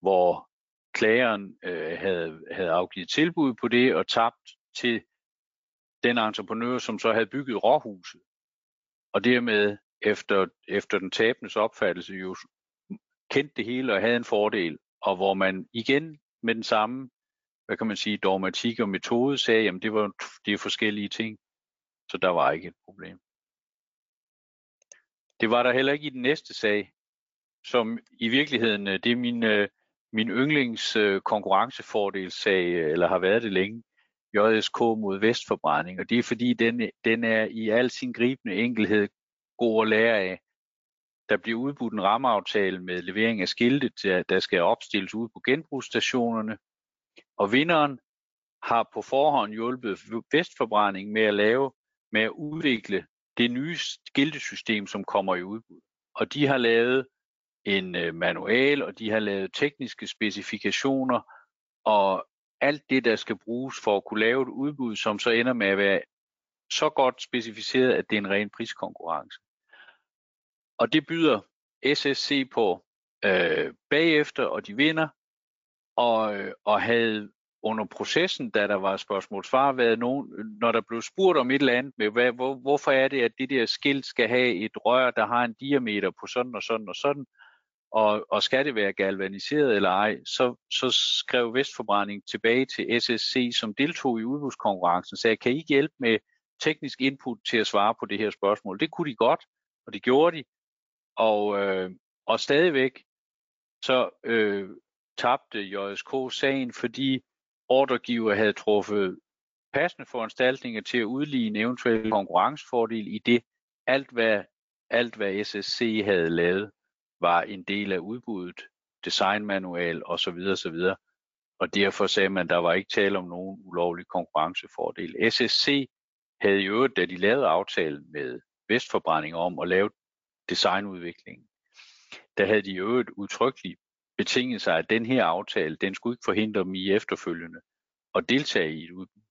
hvor klageren øh, havde, havde afgivet tilbud på det og tabt til den entreprenør, som så havde bygget råhuset. Og dermed efter, efter den tabendes opfattelse jo kendte det hele og havde en fordel, og hvor man igen med den samme, hvad kan man sige, dogmatik og metode sagde, jamen det var de forskellige ting, så der var ikke et problem. Det var der heller ikke i den næste sag, som i virkeligheden, øh, det er min, øh, min yndlings øh, konkurrencefordelssag, eller har været det længe, JSK mod Vestforbrænding, og det er fordi, den, den er i al sin gribende enkelhed god at lære af. Der bliver udbudt en rammeaftale med levering af skilte, der skal opstilles ude på genbrugsstationerne. Og vinderen har på forhånd hjulpet Vestforbrænding med at lave, med at udvikle det nye skiltesystem, som kommer i udbud. Og de har lavet en øh, manual, og de har lavet tekniske specifikationer, og alt det, der skal bruges for at kunne lave et udbud, som så ender med at være så godt specificeret, at det er en ren priskonkurrence. Og det byder SSC på øh, bagefter, og de vinder. Og, øh, og havde under processen, da der var spørgsmål svar, været nogen, når der blev spurgt om et eller andet med, hvad, hvor, hvorfor er det, at det der skilt skal have et rør, der har en diameter på sådan og sådan og sådan, og, og skal det være galvaniseret eller ej, så, så skrev Vestforbrænding tilbage til SSC, som deltog i udbudskonkurrencen, sagde, kan I ikke hjælpe med teknisk input til at svare på det her spørgsmål? Det kunne de godt, og det gjorde de, og, øh, og stadigvæk så øh, tabte JSK sagen, fordi ordregiver havde truffet passende foranstaltninger til at udligne en eventuel konkurrencefordel i det, alt hvad, alt hvad SSC havde lavet, var en del af udbuddet, designmanual osv. osv. Og derfor sagde man, at der var ikke tale om nogen ulovlig konkurrencefordel. SSC havde jo, da de lavede aftalen med Vestforbrænding om at lave designudviklingen, der havde de jo et udtrykkeligt betinget sig, at den her aftale, den skulle ikke forhindre dem i efterfølgende at deltage i et udbud.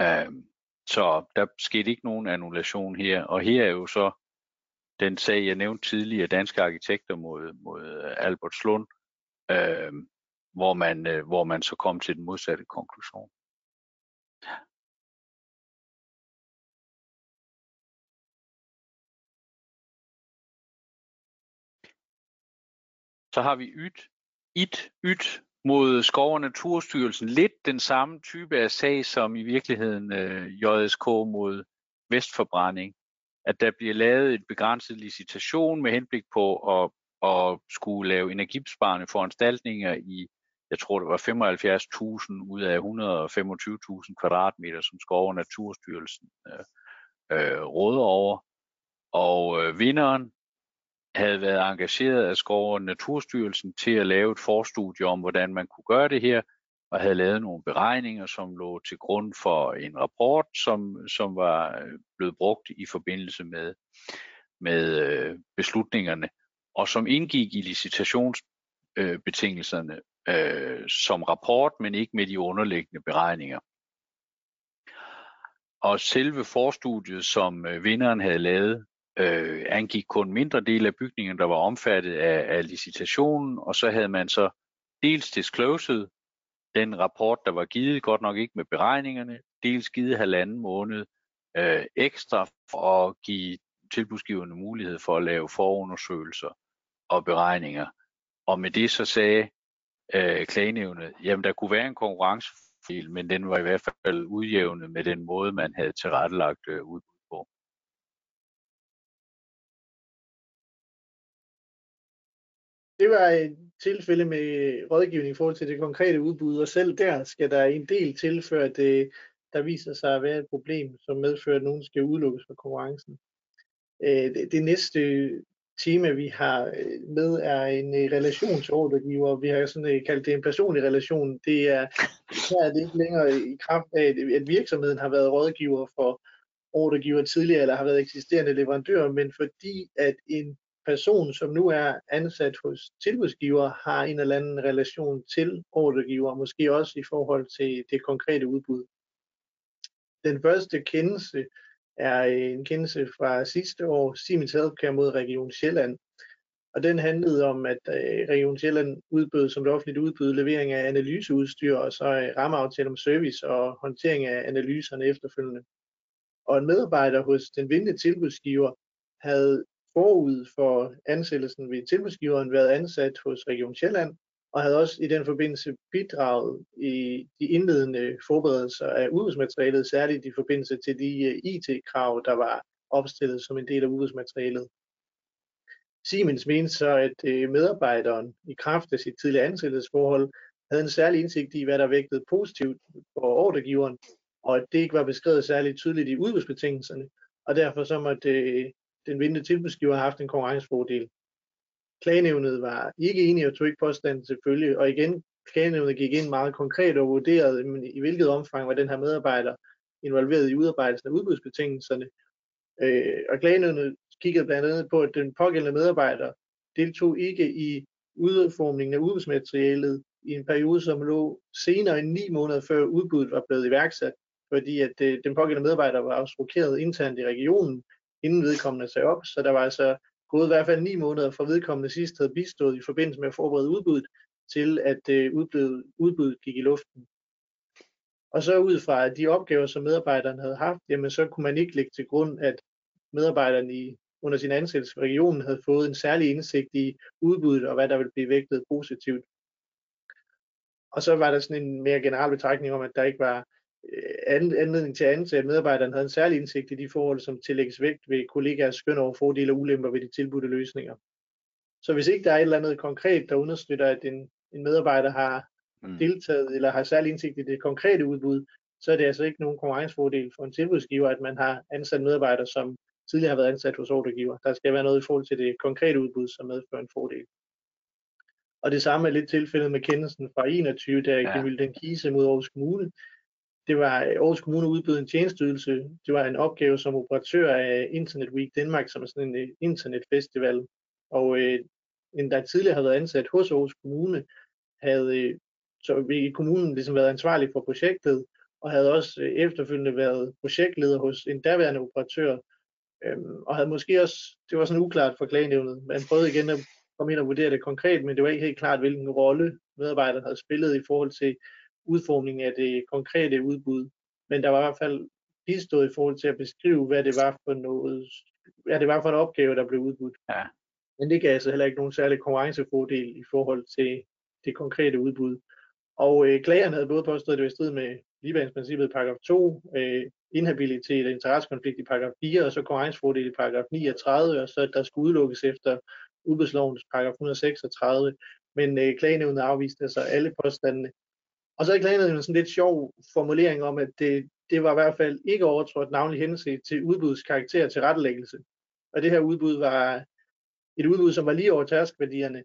Øhm, så der skete ikke nogen annulation her, og her er jo så den sag, jeg nævnte tidligere, danske arkitekter mod, mod øh, Albert Slund, øh, hvor, man, øh, hvor man så kom til den modsatte konklusion. Så har vi YT, IT, YT mod Skov- og Naturstyrelsen. Lidt den samme type af sag som i virkeligheden øh, JSK mod Vestforbrænding. At der bliver lavet et begrænset licitation med henblik på at, at skulle lave energibesparende foranstaltninger i, jeg tror det var 75.000 ud af 125.000 kvadratmeter, som Skov- og Naturstyrelsen øh, øh, råder over. Og øh, vinderen havde været engageret af Skov- og Naturstyrelsen til at lave et forstudie om, hvordan man kunne gøre det her, og havde lavet nogle beregninger, som lå til grund for en rapport, som, som var øh, blevet brugt i forbindelse med, med øh, beslutningerne, og som indgik i licitationsbetingelserne øh, som rapport, men ikke med de underliggende beregninger. Og selve forstudiet, som øh, vinderen havde lavet, øh, angik kun mindre del af bygningen, der var omfattet af, af licitationen, og så havde man så dels disclosed den rapport, der var givet, godt nok ikke med beregningerne, dels givet halvanden måned øh, ekstra for at give tilbudsgiverne mulighed for at lave forundersøgelser og beregninger. Og med det så sagde øh, klagenævnet, jamen der kunne være en konkurrencefordel, men den var i hvert fald udjævnet med den måde, man havde tilrettelagt øh, udbud Det var et tilfælde med rådgivning i forhold til det konkrete udbud, og selv der skal der en del tilføre, det, der viser sig at være et problem, som medfører, at nogen skal udelukkes fra konkurrencen. Øh, det, næste tema, vi har øh, med, er en øh, relation til ordregiver. Vi har sådan kaldt det en personlig relation. Det er, her er det ikke længere i kraft af, at virksomheden har været rådgiver for ordregiver tidligere, eller har været eksisterende leverandør, men fordi at en person, som nu er ansat hos tilbudsgiver, har en eller anden relation til ordregiver, måske også i forhold til det konkrete udbud. Den første kendelse er en kendelse fra sidste år, Siemens Healthcare mod Region Sjælland. Og den handlede om, at øh, Region Sjælland udbød som det offentligt udbud levering af analyseudstyr og så øh, rammeaftale om service og håndtering af analyserne efterfølgende. Og en medarbejder hos den vindende tilbudsgiver havde forud for ansættelsen ved tilbudsgiveren været ansat hos Region Sjælland og havde også i den forbindelse bidraget i de indledende forberedelser af udbudsmaterialet, særligt i forbindelse til de eh, IT-krav, der var opstillet som en del af udbudsmaterialet. Siemens mente så, at eh, medarbejderen i kraft af sit tidligere ansættelsesforhold havde en særlig indsigt i, hvad der vægtede positivt for ordregiveren, og at det ikke var beskrevet særligt tydeligt i udbudsbetingelserne, og derfor så måtte eh, den vindende tilbudsgiver har haft en konkurrencefordel. Klagenævnet var ikke enige og tog ikke påstanden selvfølgelig, og igen, klagenævnet gik ind meget konkret og vurderede, i hvilket omfang var den her medarbejder involveret i udarbejdelsen af udbudsbetingelserne. Øh, og klagenævnet kiggede blandt andet på, at den pågældende medarbejder deltog ikke i udformningen af udbudsmaterialet i en periode, som lå senere end ni måneder før udbuddet var blevet iværksat, fordi at øh, den pågældende medarbejder var også rokeret internt i regionen, inden vedkommende sagde op, så der var altså gået i hvert fald ni måneder fra vedkommende sidst havde bistået i forbindelse med at forberede udbuddet, til at øh, udbuddet, udbuddet gik i luften. Og så ud fra de opgaver, som medarbejderne havde haft, jamen så kunne man ikke lægge til grund, at medarbejderne i, under sin ansættelse i regionen havde fået en særlig indsigt i udbuddet og hvad der ville blive vægtet positivt. Og så var der sådan en mere generel betragtning om, at der ikke var anledning til at antage, at medarbejderen havde en særlig indsigt i de forhold, som tillægges vægt ved kollegaers skøn over fordele og ulemper ved de tilbudte løsninger. Så hvis ikke der er et eller andet konkret, der understøtter, at en, en medarbejder har mm. deltaget eller har særlig indsigt i det konkrete udbud, så er det altså ikke nogen konkurrencefordel for en tilbudsgiver, at man har ansat medarbejdere, som tidligere har været ansat hos ordregiver. Der skal være noget i forhold til det konkrete udbud, som medfører en fordel. Og det samme er lidt tilfældet med kendelsen fra 21, der ja. Gemyld den Kise mod Aarhus Kommune, det var øh, Aarhus Kommune udbød en tjenestydelse. Det var en opgave som operatør af øh, Internet Week Danmark, som er sådan en øh, internetfestival. Og øh, en, der tidligere havde været ansat hos Aarhus Kommune, havde øh, så i kommunen ligesom været ansvarlig for projektet, og havde også øh, efterfølgende været projektleder hos en daværende operatør, øhm, og havde måske også, det var sådan uklart for klagenævnet, man prøvede igen at komme ind og vurdere det konkret, men det var ikke helt klart, hvilken rolle medarbejderen havde spillet i forhold til udformning af det konkrete udbud. Men der var i hvert fald bistået i forhold til at beskrive, hvad det var for noget, hvad det var for en opgave, der blev udbudt. Ja. Men det gav altså heller ikke nogen særlig konkurrencefordel i forhold til det konkrete udbud. Og øh, klagerne havde både påstået, at det var i strid med ligebehandlingsprincippet i paragraf 2, øh, inhabilitet og interessekonflikt i paragraf 4, og så konkurrencefordel i paragraf 39, og så at der skulle udelukkes efter udbudslovens paragraf 136. Men øh, klagenævnet afviste altså alle påstandene. Og så er en sådan lidt sjov formulering om, at det, det var i hvert fald ikke overtrådt navnlig hensigt til udbudets karakter til rettelæggelse. Og det her udbud var et udbud, som var lige over tærskværdierne.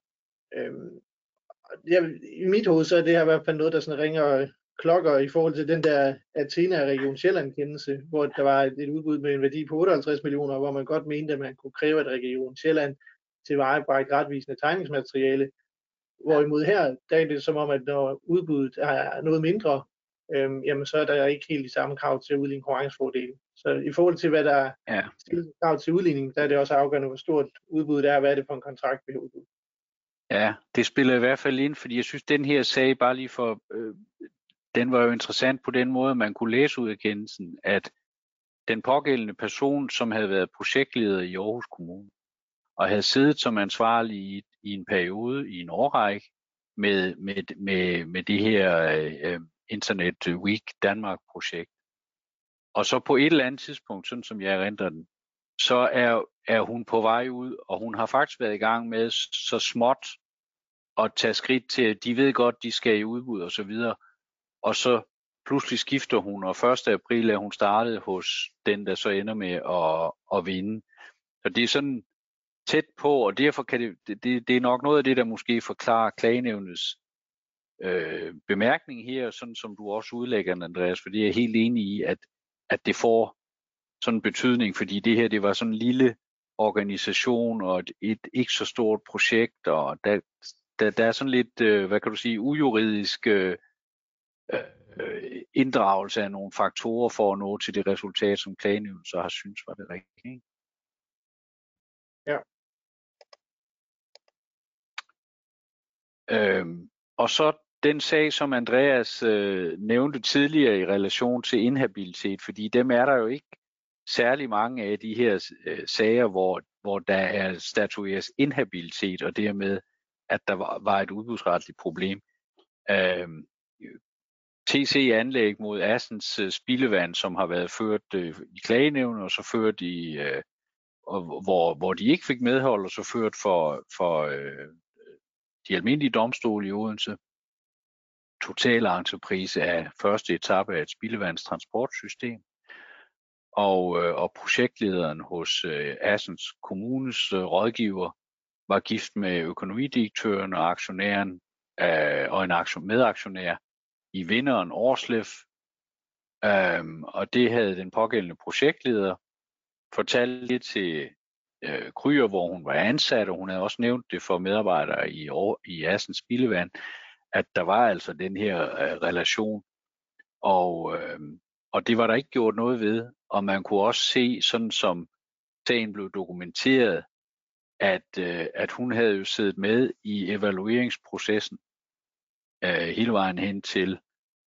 Øhm, ja, I mit hoved så er det her i hvert fald noget, der sådan ringer klokker i forhold til den der Athena Region Sjælland kendelse, hvor der var et, et udbud med en værdi på 58 millioner, hvor man godt mente, at man kunne kræve, at Region Sjælland til tilvejebragt retvisende tegningsmateriale Hvorimod her, der er det som om, at når udbuddet er noget mindre, øhm, jamen så er der ikke helt de samme krav til at udligne konkurrencefordele. Så i forhold til, hvad der er ja. krav til udligning, der er det også afgørende, hvor stort udbuddet er, og hvad er det for en kontrakt, vi har udbudt. Ja, det spiller i hvert fald ind, fordi jeg synes, den her sag, bare lige for, øh, den var jo interessant på den måde, man kunne læse ud af kendelsen, at den pågældende person, som havde været projektleder i Aarhus Kommune, og havde siddet som ansvarlig i, i en periode, i en årrække, med, med, med, med det her øh, øh, Internet Week Danmark-projekt. Og så på et eller andet tidspunkt, sådan som jeg erindrer den, så er, er hun på vej ud, og hun har faktisk været i gang med så småt at tage skridt til, de ved godt, de skal i udbud og så videre. Og så pludselig skifter hun, og 1. april er hun startet hos den, der så ender med at, at vinde. Så det er sådan tæt på, og derfor kan det, det, det er nok noget af det, der måske forklarer klagenævnets øh, bemærkning her, sådan som du også udlægger, den, Andreas, fordi jeg er helt enig i, at, at det får sådan en betydning, fordi det her, det var sådan en lille organisation og et, et ikke så stort projekt, og der, der, der er sådan lidt, øh, hvad kan du sige, ujuridisk øh, øh, inddragelse af nogle faktorer for at nå til det resultat, som klagenævnet så har synes var det rigtige. Øhm, og så den sag, som Andreas øh, nævnte tidligere i relation til inhabilitet, fordi dem er der jo ikke særlig mange af de her øh, sager, hvor, hvor der er statueres inhabilitet, og dermed, at der var, var et udbudsretligt problem. Øh, TC-anlæg mod Assens øh, spildevand, som har været ført øh, i klagenævnet, og så ført i, øh, og, hvor, hvor de ikke fik medhold, og så ført for, for øh, de almindelige domstole i Odense. Total entreprise af første etape af et spildevandstransportsystem og, øh, og projektlederen hos øh, Assens Kommunes øh, rådgiver var gift med økonomidirektøren og aktionæren øh, og en aktion, medaktionær i vinderen Årslef. Øhm, og det havde den pågældende projektleder fortalt det til øh, Kryer, hvor hun var ansat, og hun havde også nævnt det for medarbejdere i, i Assens Spildevand, at der var altså den her øh, relation. Og, øh, og det var der ikke gjort noget ved. Og man kunne også se, sådan som sagen blev dokumenteret, at, øh, at hun havde jo siddet med i evalueringsprocessen øh, hele vejen hen til,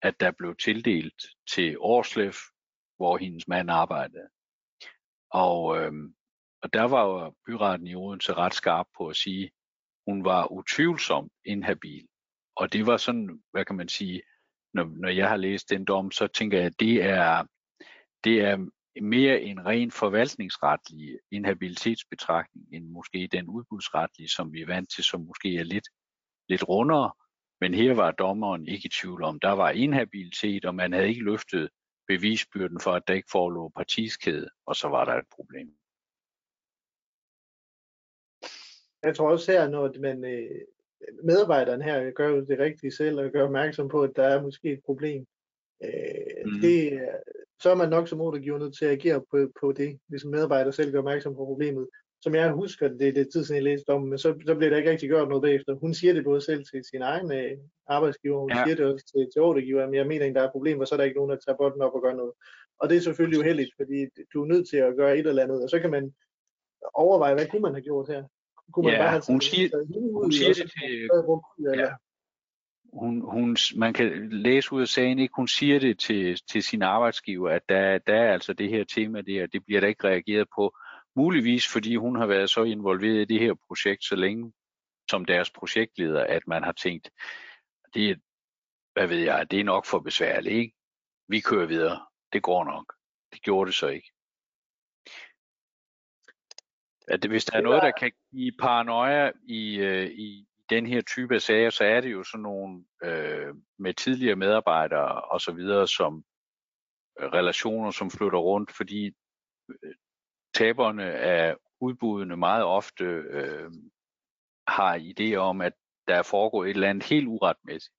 at der blev tildelt til Årslef, hvor hendes mand arbejdede. Og, øh, og der var jo byretten i Odense ret skarp på at sige, at hun var utvivlsomt inhabil. Og det var sådan, hvad kan man sige, når, når jeg har læst den dom, så tænker jeg, at det er, det er mere en ren forvaltningsretlig inhabilitetsbetragtning, end måske den udbudsretlige, som vi er vant til, som måske er lidt, lidt rundere. Men her var dommeren ikke i tvivl om, der var inhabilitet, og man havde ikke løftet bevisbyrden for, at der ikke forelå partiskæde, og så var der et problem. Jeg tror også her, når man, øh, medarbejderen her gør jo det rigtige selv, og gør opmærksom på, at der er måske et problem. Øh, mm. det, så er man nok som ordregiver nødt til at agere på, på det, hvis medarbejder selv gør opmærksom på problemet. Som jeg husker, det er det tid siden jeg læste om, men så, så bliver der ikke rigtig gjort noget bagefter. Hun siger det både selv til sin egen øh, arbejdsgiver, hun ja. siger det også til, til ordregiver, men jeg mener ikke, der er et problem, og så er der ikke nogen, der tager bolden op og gør noget. Og det er selvfølgelig uheldigt, fordi du er nødt til at gøre et eller andet, og så kan man overveje, hvad kunne man have gjort her? Kunne man ja, bare have hun siger, hun siger det til... Ja. Hun, hun, man kan læse ud af sagen, ikke? hun siger det til, til sin arbejdsgiver, at der, der er altså det her tema, det, her, det bliver der ikke reageret på. Muligvis fordi hun har været så involveret i det her projekt så længe, som deres projektleder, at man har tænkt, det, hvad ved jeg, det er nok for besværligt, ikke? Vi kører videre. Det går nok. Det gjorde det så ikke at hvis der er noget, der kan give paranoia i, øh, i den her type af sager, så er det jo sådan nogle øh, med tidligere medarbejdere og så videre, som øh, relationer, som flytter rundt, fordi øh, taberne af udbudene meget ofte øh, har idé om, at der er foregået et eller andet helt uretmæssigt.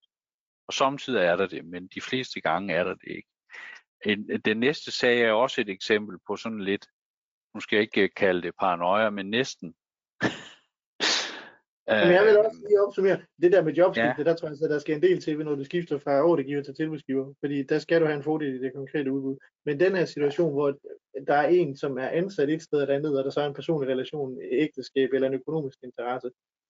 Og samtidig er der det, men de fleste gange er der det ikke. En, den næste sag er også et eksempel på sådan lidt nu skal jeg ikke kalde det paranoia, men næsten. [LAUGHS] Men jeg vil også lige opsummere, det der med jobskifte, ja. der tror jeg, at der skal en del til, når du skifter fra ordregiver til tilbudsgiver, fordi der skal du have en fordel i det konkrete udbud. Men den her situation, hvor der er en, som er ansat et sted eller andet, og der så er en personlig relation, ægteskab eller en økonomisk interesse,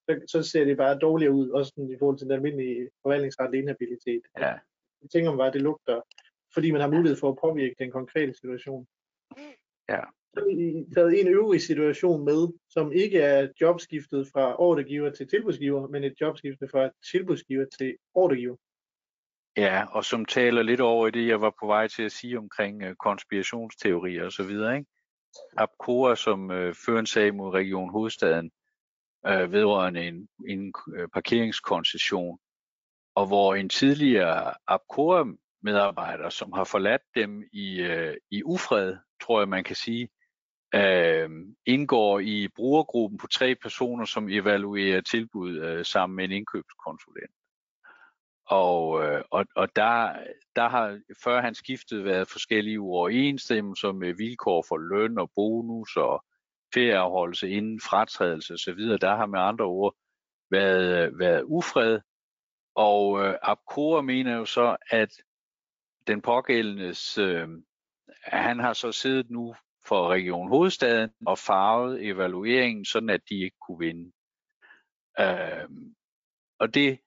så, så ser det bare dårligere ud, også i forhold til den almindelige forvaltningsretlige inhabilitet. Ja. Jeg tænker mig bare, at det lugter, fordi man har mulighed for at påvirke den konkrete situation. Ja. Taget en øvrig situation med, som ikke er jobskiftet fra ordregiver til tilbudsgiver, men et jobskifte fra tilbudsgiver til ordregiver. Ja, og som taler lidt over i det, jeg var på vej til at sige omkring øh, konspirationsteorier og så videre. Ikke? APCOA, som øh, fører en sag mod Region Hovedstaden, øh, vedrørende en, en øh, parkeringskoncession, og hvor en tidligere APCOA-medarbejder, som har forladt dem i, øh, i ufred, tror jeg man kan sige, øh, indgår i brugergruppen på tre personer, som evaluerer tilbud øh, sammen med en indkøbskonsulent. Og, øh, og, og der, der har før han skiftet været forskellige uoverensstemmelser med vilkår for løn og bonus og ferieafholdelse inden fratrædelse osv. Der har med andre ord været, øh, været ufred. Og øh, Abkora mener jo så, at den pågældendes, øh, han har så siddet nu for Region Hovedstaden og farvet evalueringen, sådan at de ikke kunne vinde. Øh, og det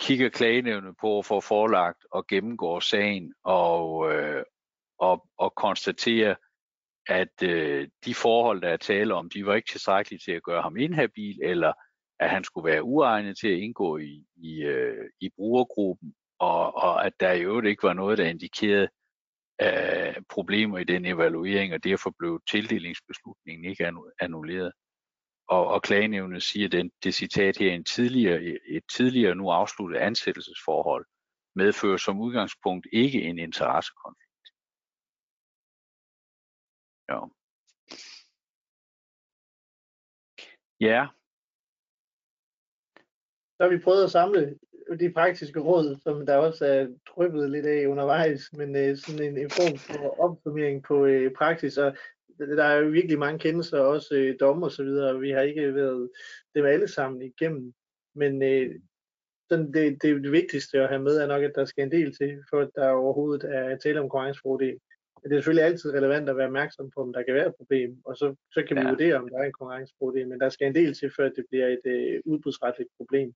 kigger klagenævnet på for forlagt og gennemgår sagen og, øh, og, og konstaterer, at øh, de forhold, der er tale om, de var ikke tilstrækkelige til at gøre ham inhabil, eller at han skulle være uegnet til at indgå i, i, øh, i brugergruppen, og, og at der i øvrigt ikke var noget, der indikerede, øh, problemer i den evaluering, og derfor blev tildelingsbeslutningen ikke annulleret. Og, og klagenævnet siger, at den, det citat her, en tidligere, et tidligere nu afsluttet ansættelsesforhold medfører som udgangspunkt ikke en interessekonflikt. Ja. Ja. Så har vi prøvet at samle de praktiske råd, som der også er dryppet lidt af undervejs, men øh, sådan en, en form for opsummering på øh, praksis, og der er jo virkelig mange kendelser, også øh, domme og så videre, vi har ikke været dem alle sammen igennem, men øh, sådan det, det, det vigtigste at have med er nok, at der skal en del til, for at der overhovedet er tale om konkurrencefordel. Det er selvfølgelig altid relevant at være opmærksom på, om der kan være et problem, og så, så kan vi ja. vurdere, om der er en konkurrencefordel, men der skal en del til, før det bliver et øh, udbudsretligt problem.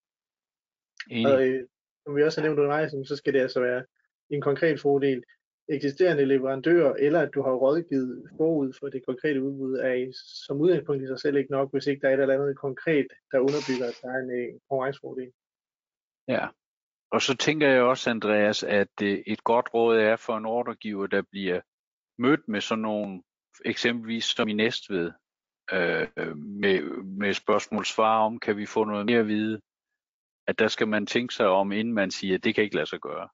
Enig. Og øh, som vi også har nævnt undervejs, så skal det altså være en konkret fordel. Eksisterende leverandører, eller at du har rådgivet forud for det konkrete udbud, er som udgangspunkt i sig selv ikke nok, hvis ikke der er et eller andet konkret, der underbygger, at der er en, øh, konkurrencefordel. Ja, og så tænker jeg også, Andreas, at øh, et godt råd er for en ordregiver, der bliver mødt med sådan nogle, eksempelvis som i Næstved, øh, med, med spørgsmål-svar om, kan vi få noget mere at vide? At der skal man tænke sig om, inden man siger, at det kan ikke lade sig gøre.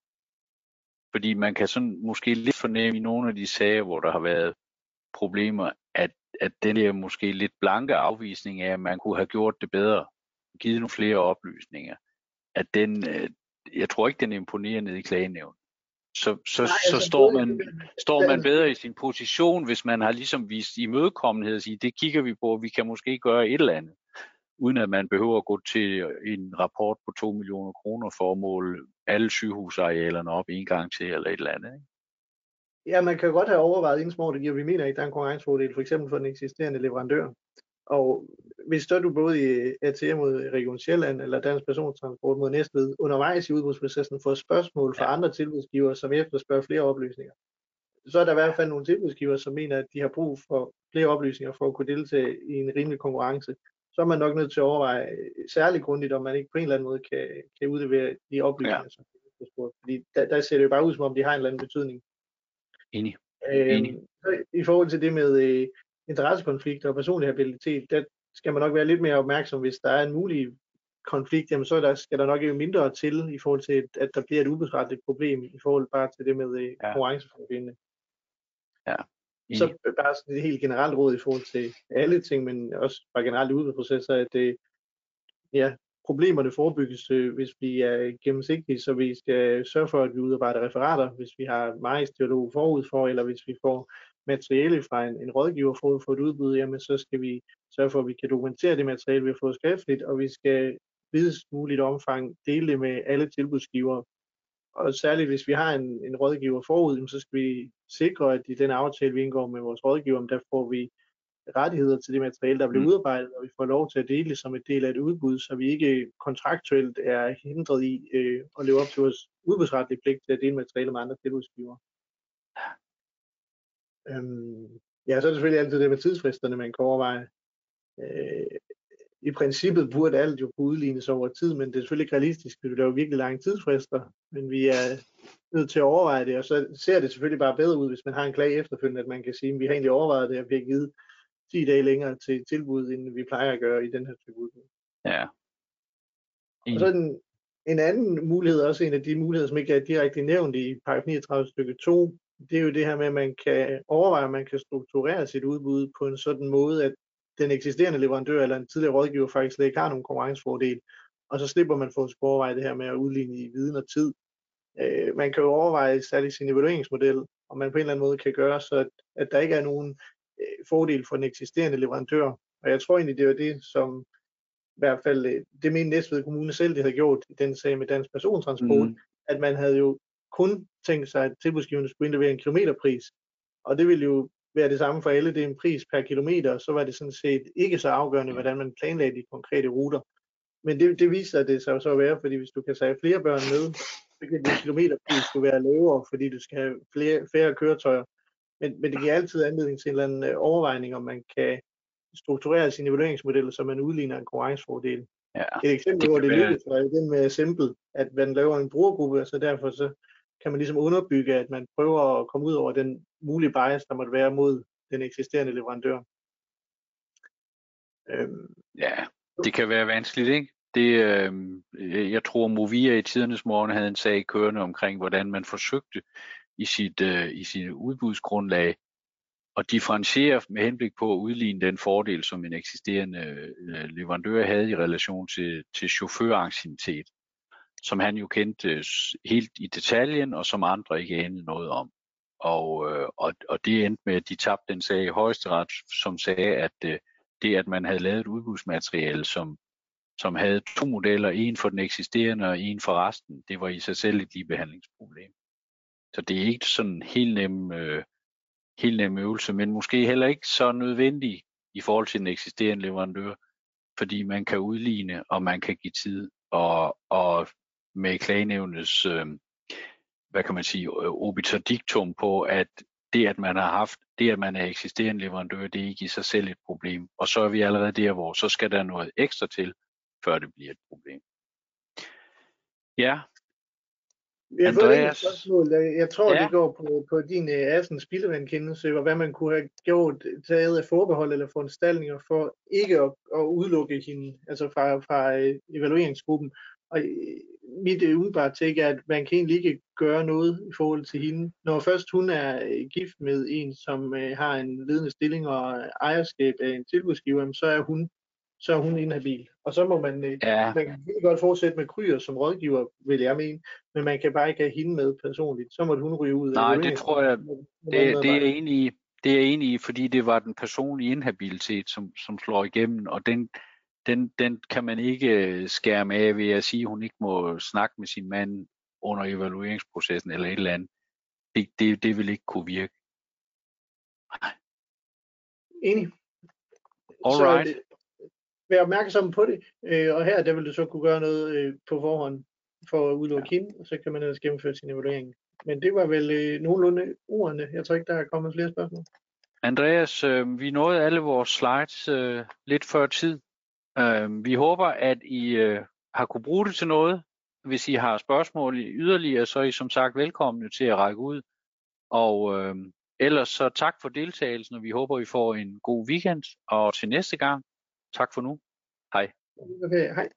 Fordi man kan sådan måske lidt fornemme i nogle af de sager, hvor der har været problemer, at, at den der måske lidt blanke afvisning af, at man kunne have gjort det bedre, givet nogle flere oplysninger, at den, øh, jeg tror ikke, den imponerer ned i klagenævn. Så, så, Nej, så altså, står, man, står man bedre i sin position, hvis man har ligesom vist imødekommenhed og sige, det kigger vi på, vi kan måske gøre et eller andet uden at man behøver at gå til en rapport på 2 millioner kroner for at måle alle sygehusarealerne op en gang til eller et eller andet. Ikke? Ja, man kan godt have overvejet det giver vi mener ikke, der er en konkurrencefordel, for eksempel for den eksisterende leverandør. Og hvis du både i ATM mod Region Sjælland eller Dansk Persontransport mod Næstved undervejs i udbudsprocessen får spørgsmål fra ja. andre tilbudsgivere, som efterspørger flere oplysninger, så er der i hvert fald nogle tilbudsgivere, som mener, at de har brug for flere oplysninger for at kunne deltage i en rimelig konkurrence så er man nok nødt til at overveje særligt grundigt, om man ikke på en eller anden måde kan, kan udlevere de oplysninger, ja. som er spurgt. Fordi der, der ser det jo bare ud, som om de har en eller anden betydning. Enig. Øhm, Enig. I forhold til det med øh, interessekonflikter og personlig habilitet, der skal man nok være lidt mere opmærksom, hvis der er en mulig konflikt, jamen så der, skal der nok ikke mindre til i forhold til, at der bliver et ubesretteligt problem i forhold bare til det med øh, ja. konkurrenceforvindende. Ja, så bare sådan et helt generelt råd i forhold til alle ting, men også bare generelt i udbudsprocesser, at det, ja, problemerne forebygges, øh, hvis vi er gennemsigtige, så vi skal sørge for, at vi udarbejder referater, hvis vi har majsdialog forud for, eller hvis vi får materiale fra en, en rådgiver forud for et udbud, jamen så skal vi sørge for, at vi kan dokumentere det materiale, vi har fået skriftligt, og vi skal videst muligt omfang dele det med alle tilbudsgivere. Og særligt hvis vi har en, en rådgiver forud, så skal vi sikre, at i den aftale, vi indgår med vores rådgiver, der får vi rettigheder til det materiale, der bliver mm. udarbejdet, og vi får lov til at dele som en del af et udbud, så vi ikke kontraktuelt er hindret i øh, at leve op til vores udbudsretlige pligt til at dele materiale med andre tilbudsgivere. Øhm, ja, så er det selvfølgelig altid det med tidsfristerne, man kan overveje. Øh, I princippet burde alt jo kunne udlignes over tid, men det er selvfølgelig ikke realistisk, fordi det er jo virkelig lange tidsfrister, men vi er nødt til at overveje det, og så ser det selvfølgelig bare bedre ud, hvis man har en klage efterfølgende, at man kan sige, at vi har egentlig overvejet det, og vi har givet 10 dage længere til tilbud, end vi plejer at gøre i den her type udbud. Ja. Og så en, en anden mulighed, også en af de muligheder, som ikke er direkte nævnt i paragraf 39 stykke 2, det er jo det her med, at man kan overveje, at man kan strukturere sit udbud på en sådan måde, at den eksisterende leverandør eller en tidligere rådgiver faktisk slet ikke har nogen konkurrencefordel, og så slipper man for at overveje det her med at udligne i viden og tid. Øh, man kan jo overveje særligt sin evalueringsmodel, om man på en eller anden måde kan gøre, så at, at der ikke er nogen øh, fordel for den eksisterende leverandør. Og jeg tror egentlig, det er det, som i hvert fald, øh, det mener Næstved Kommune selv, det havde gjort i den sag med dansk persontransport, mm. at man havde jo kun tænkt sig, at tilbudsgiverne skulle indlevere en kilometerpris. Og det ville jo være det samme for alle, det er en pris per kilometer, så var det sådan set ikke så afgørende, hvordan man planlagde de konkrete ruter. Men det, det viser det sig så at være, fordi hvis du kan sætte flere børn med, så kan din kilometerpris skulle være lavere, fordi du skal have flere, færre køretøjer. Men, men det giver altid anledning til en eller anden øh, overvejning, om man kan strukturere sin evalueringsmodel, så man udligner en konkurrencefordel. Ja, Et eksempel, hvor det lykkedes, var den med Simple, at man laver en brugergruppe, og så derfor så kan man ligesom underbygge, at man prøver at komme ud over den mulige bias, der måtte være mod den eksisterende leverandør. Øhm. Ja, det kan være vanskeligt, ikke? Det, øh, jeg tror, Movia i tidernes morgen havde en sag kørende omkring, hvordan man forsøgte i sit, øh, i sit udbudsgrundlag at differentiere med henblik på at udligne den fordel, som en eksisterende øh, leverandør havde i relation til, til chaufføranciennitet som han jo kendte helt i detaljen, og som andre ikke anede noget om. Og, øh, og, og det endte med, at de tabte den sag i højesteret, som sagde, at øh, det, at man havde lavet et udbudsmateriale, som, som havde to modeller, en for den eksisterende og en for resten, det var i sig selv et ligebehandlingsproblem. Så det er ikke sådan en helt nem, øh, helt nem øvelse, men måske heller ikke så nødvendig i forhold til den eksisterende leverandør, fordi man kan udligne, og man kan give tid, og, og med klagenævnets, øh, hvad kan man sige, øh, obiter dictum på, at det, at man har haft, det, at man er eksisterende leverandør, det er ikke i sig selv et problem. Og så er vi allerede der, hvor så skal der noget ekstra til, før det bliver et problem. Ja. Jeg spørgsmål. Jeg tror, ja. det går på, på din uh, Assen spildevandkendelse, og hvad man kunne have gjort, taget af forbehold eller foranstaltninger for ikke at, at udelukke hende, altså fra, fra uh, evalueringsgruppen. Og mit øh, umiddelbare take er, at man kan egentlig ikke gøre noget i forhold til hende. Når først hun er øh, gift med en, som øh, har en ledende stilling og ejerskab af en tilbudsgiver, så er hun så er hun inhabil. Og så må man, ja. man kan godt fortsætte med kryer som rådgiver, vil jeg mene, men man kan bare ikke have hende med personligt. Så må hun ryge ud. Nej, det tror jeg, det, det er enig i. Det er enig i, fordi det var den personlige inhabilitet, som, som slår igennem, og den, den, den kan man ikke øh, skærme af ved at sige, at hun ikke må snakke med sin mand under evalueringsprocessen eller et eller andet. Det, det, det vil ikke kunne virke. Nej. Enig. Alright. Så, vær opmærksom på det, øh, og her der vil du så kunne gøre noget øh, på forhånd for at udelukke ja. hende, og så kan man ellers gennemføre sin evaluering. Men det var vel øh, nogenlunde ordene. Jeg tror ikke, der er kommet flere spørgsmål. Andreas, øh, vi nåede alle vores slides øh, lidt før tid. Øh, vi håber, at I øh, har kunne bruge det til noget. Hvis I har spørgsmål yderligere, så er I som sagt velkomne til at række ud. Og øh, ellers så tak for deltagelsen, og vi håber, I får en god weekend. Og til næste gang, tak for nu. Hej. Okay, hej.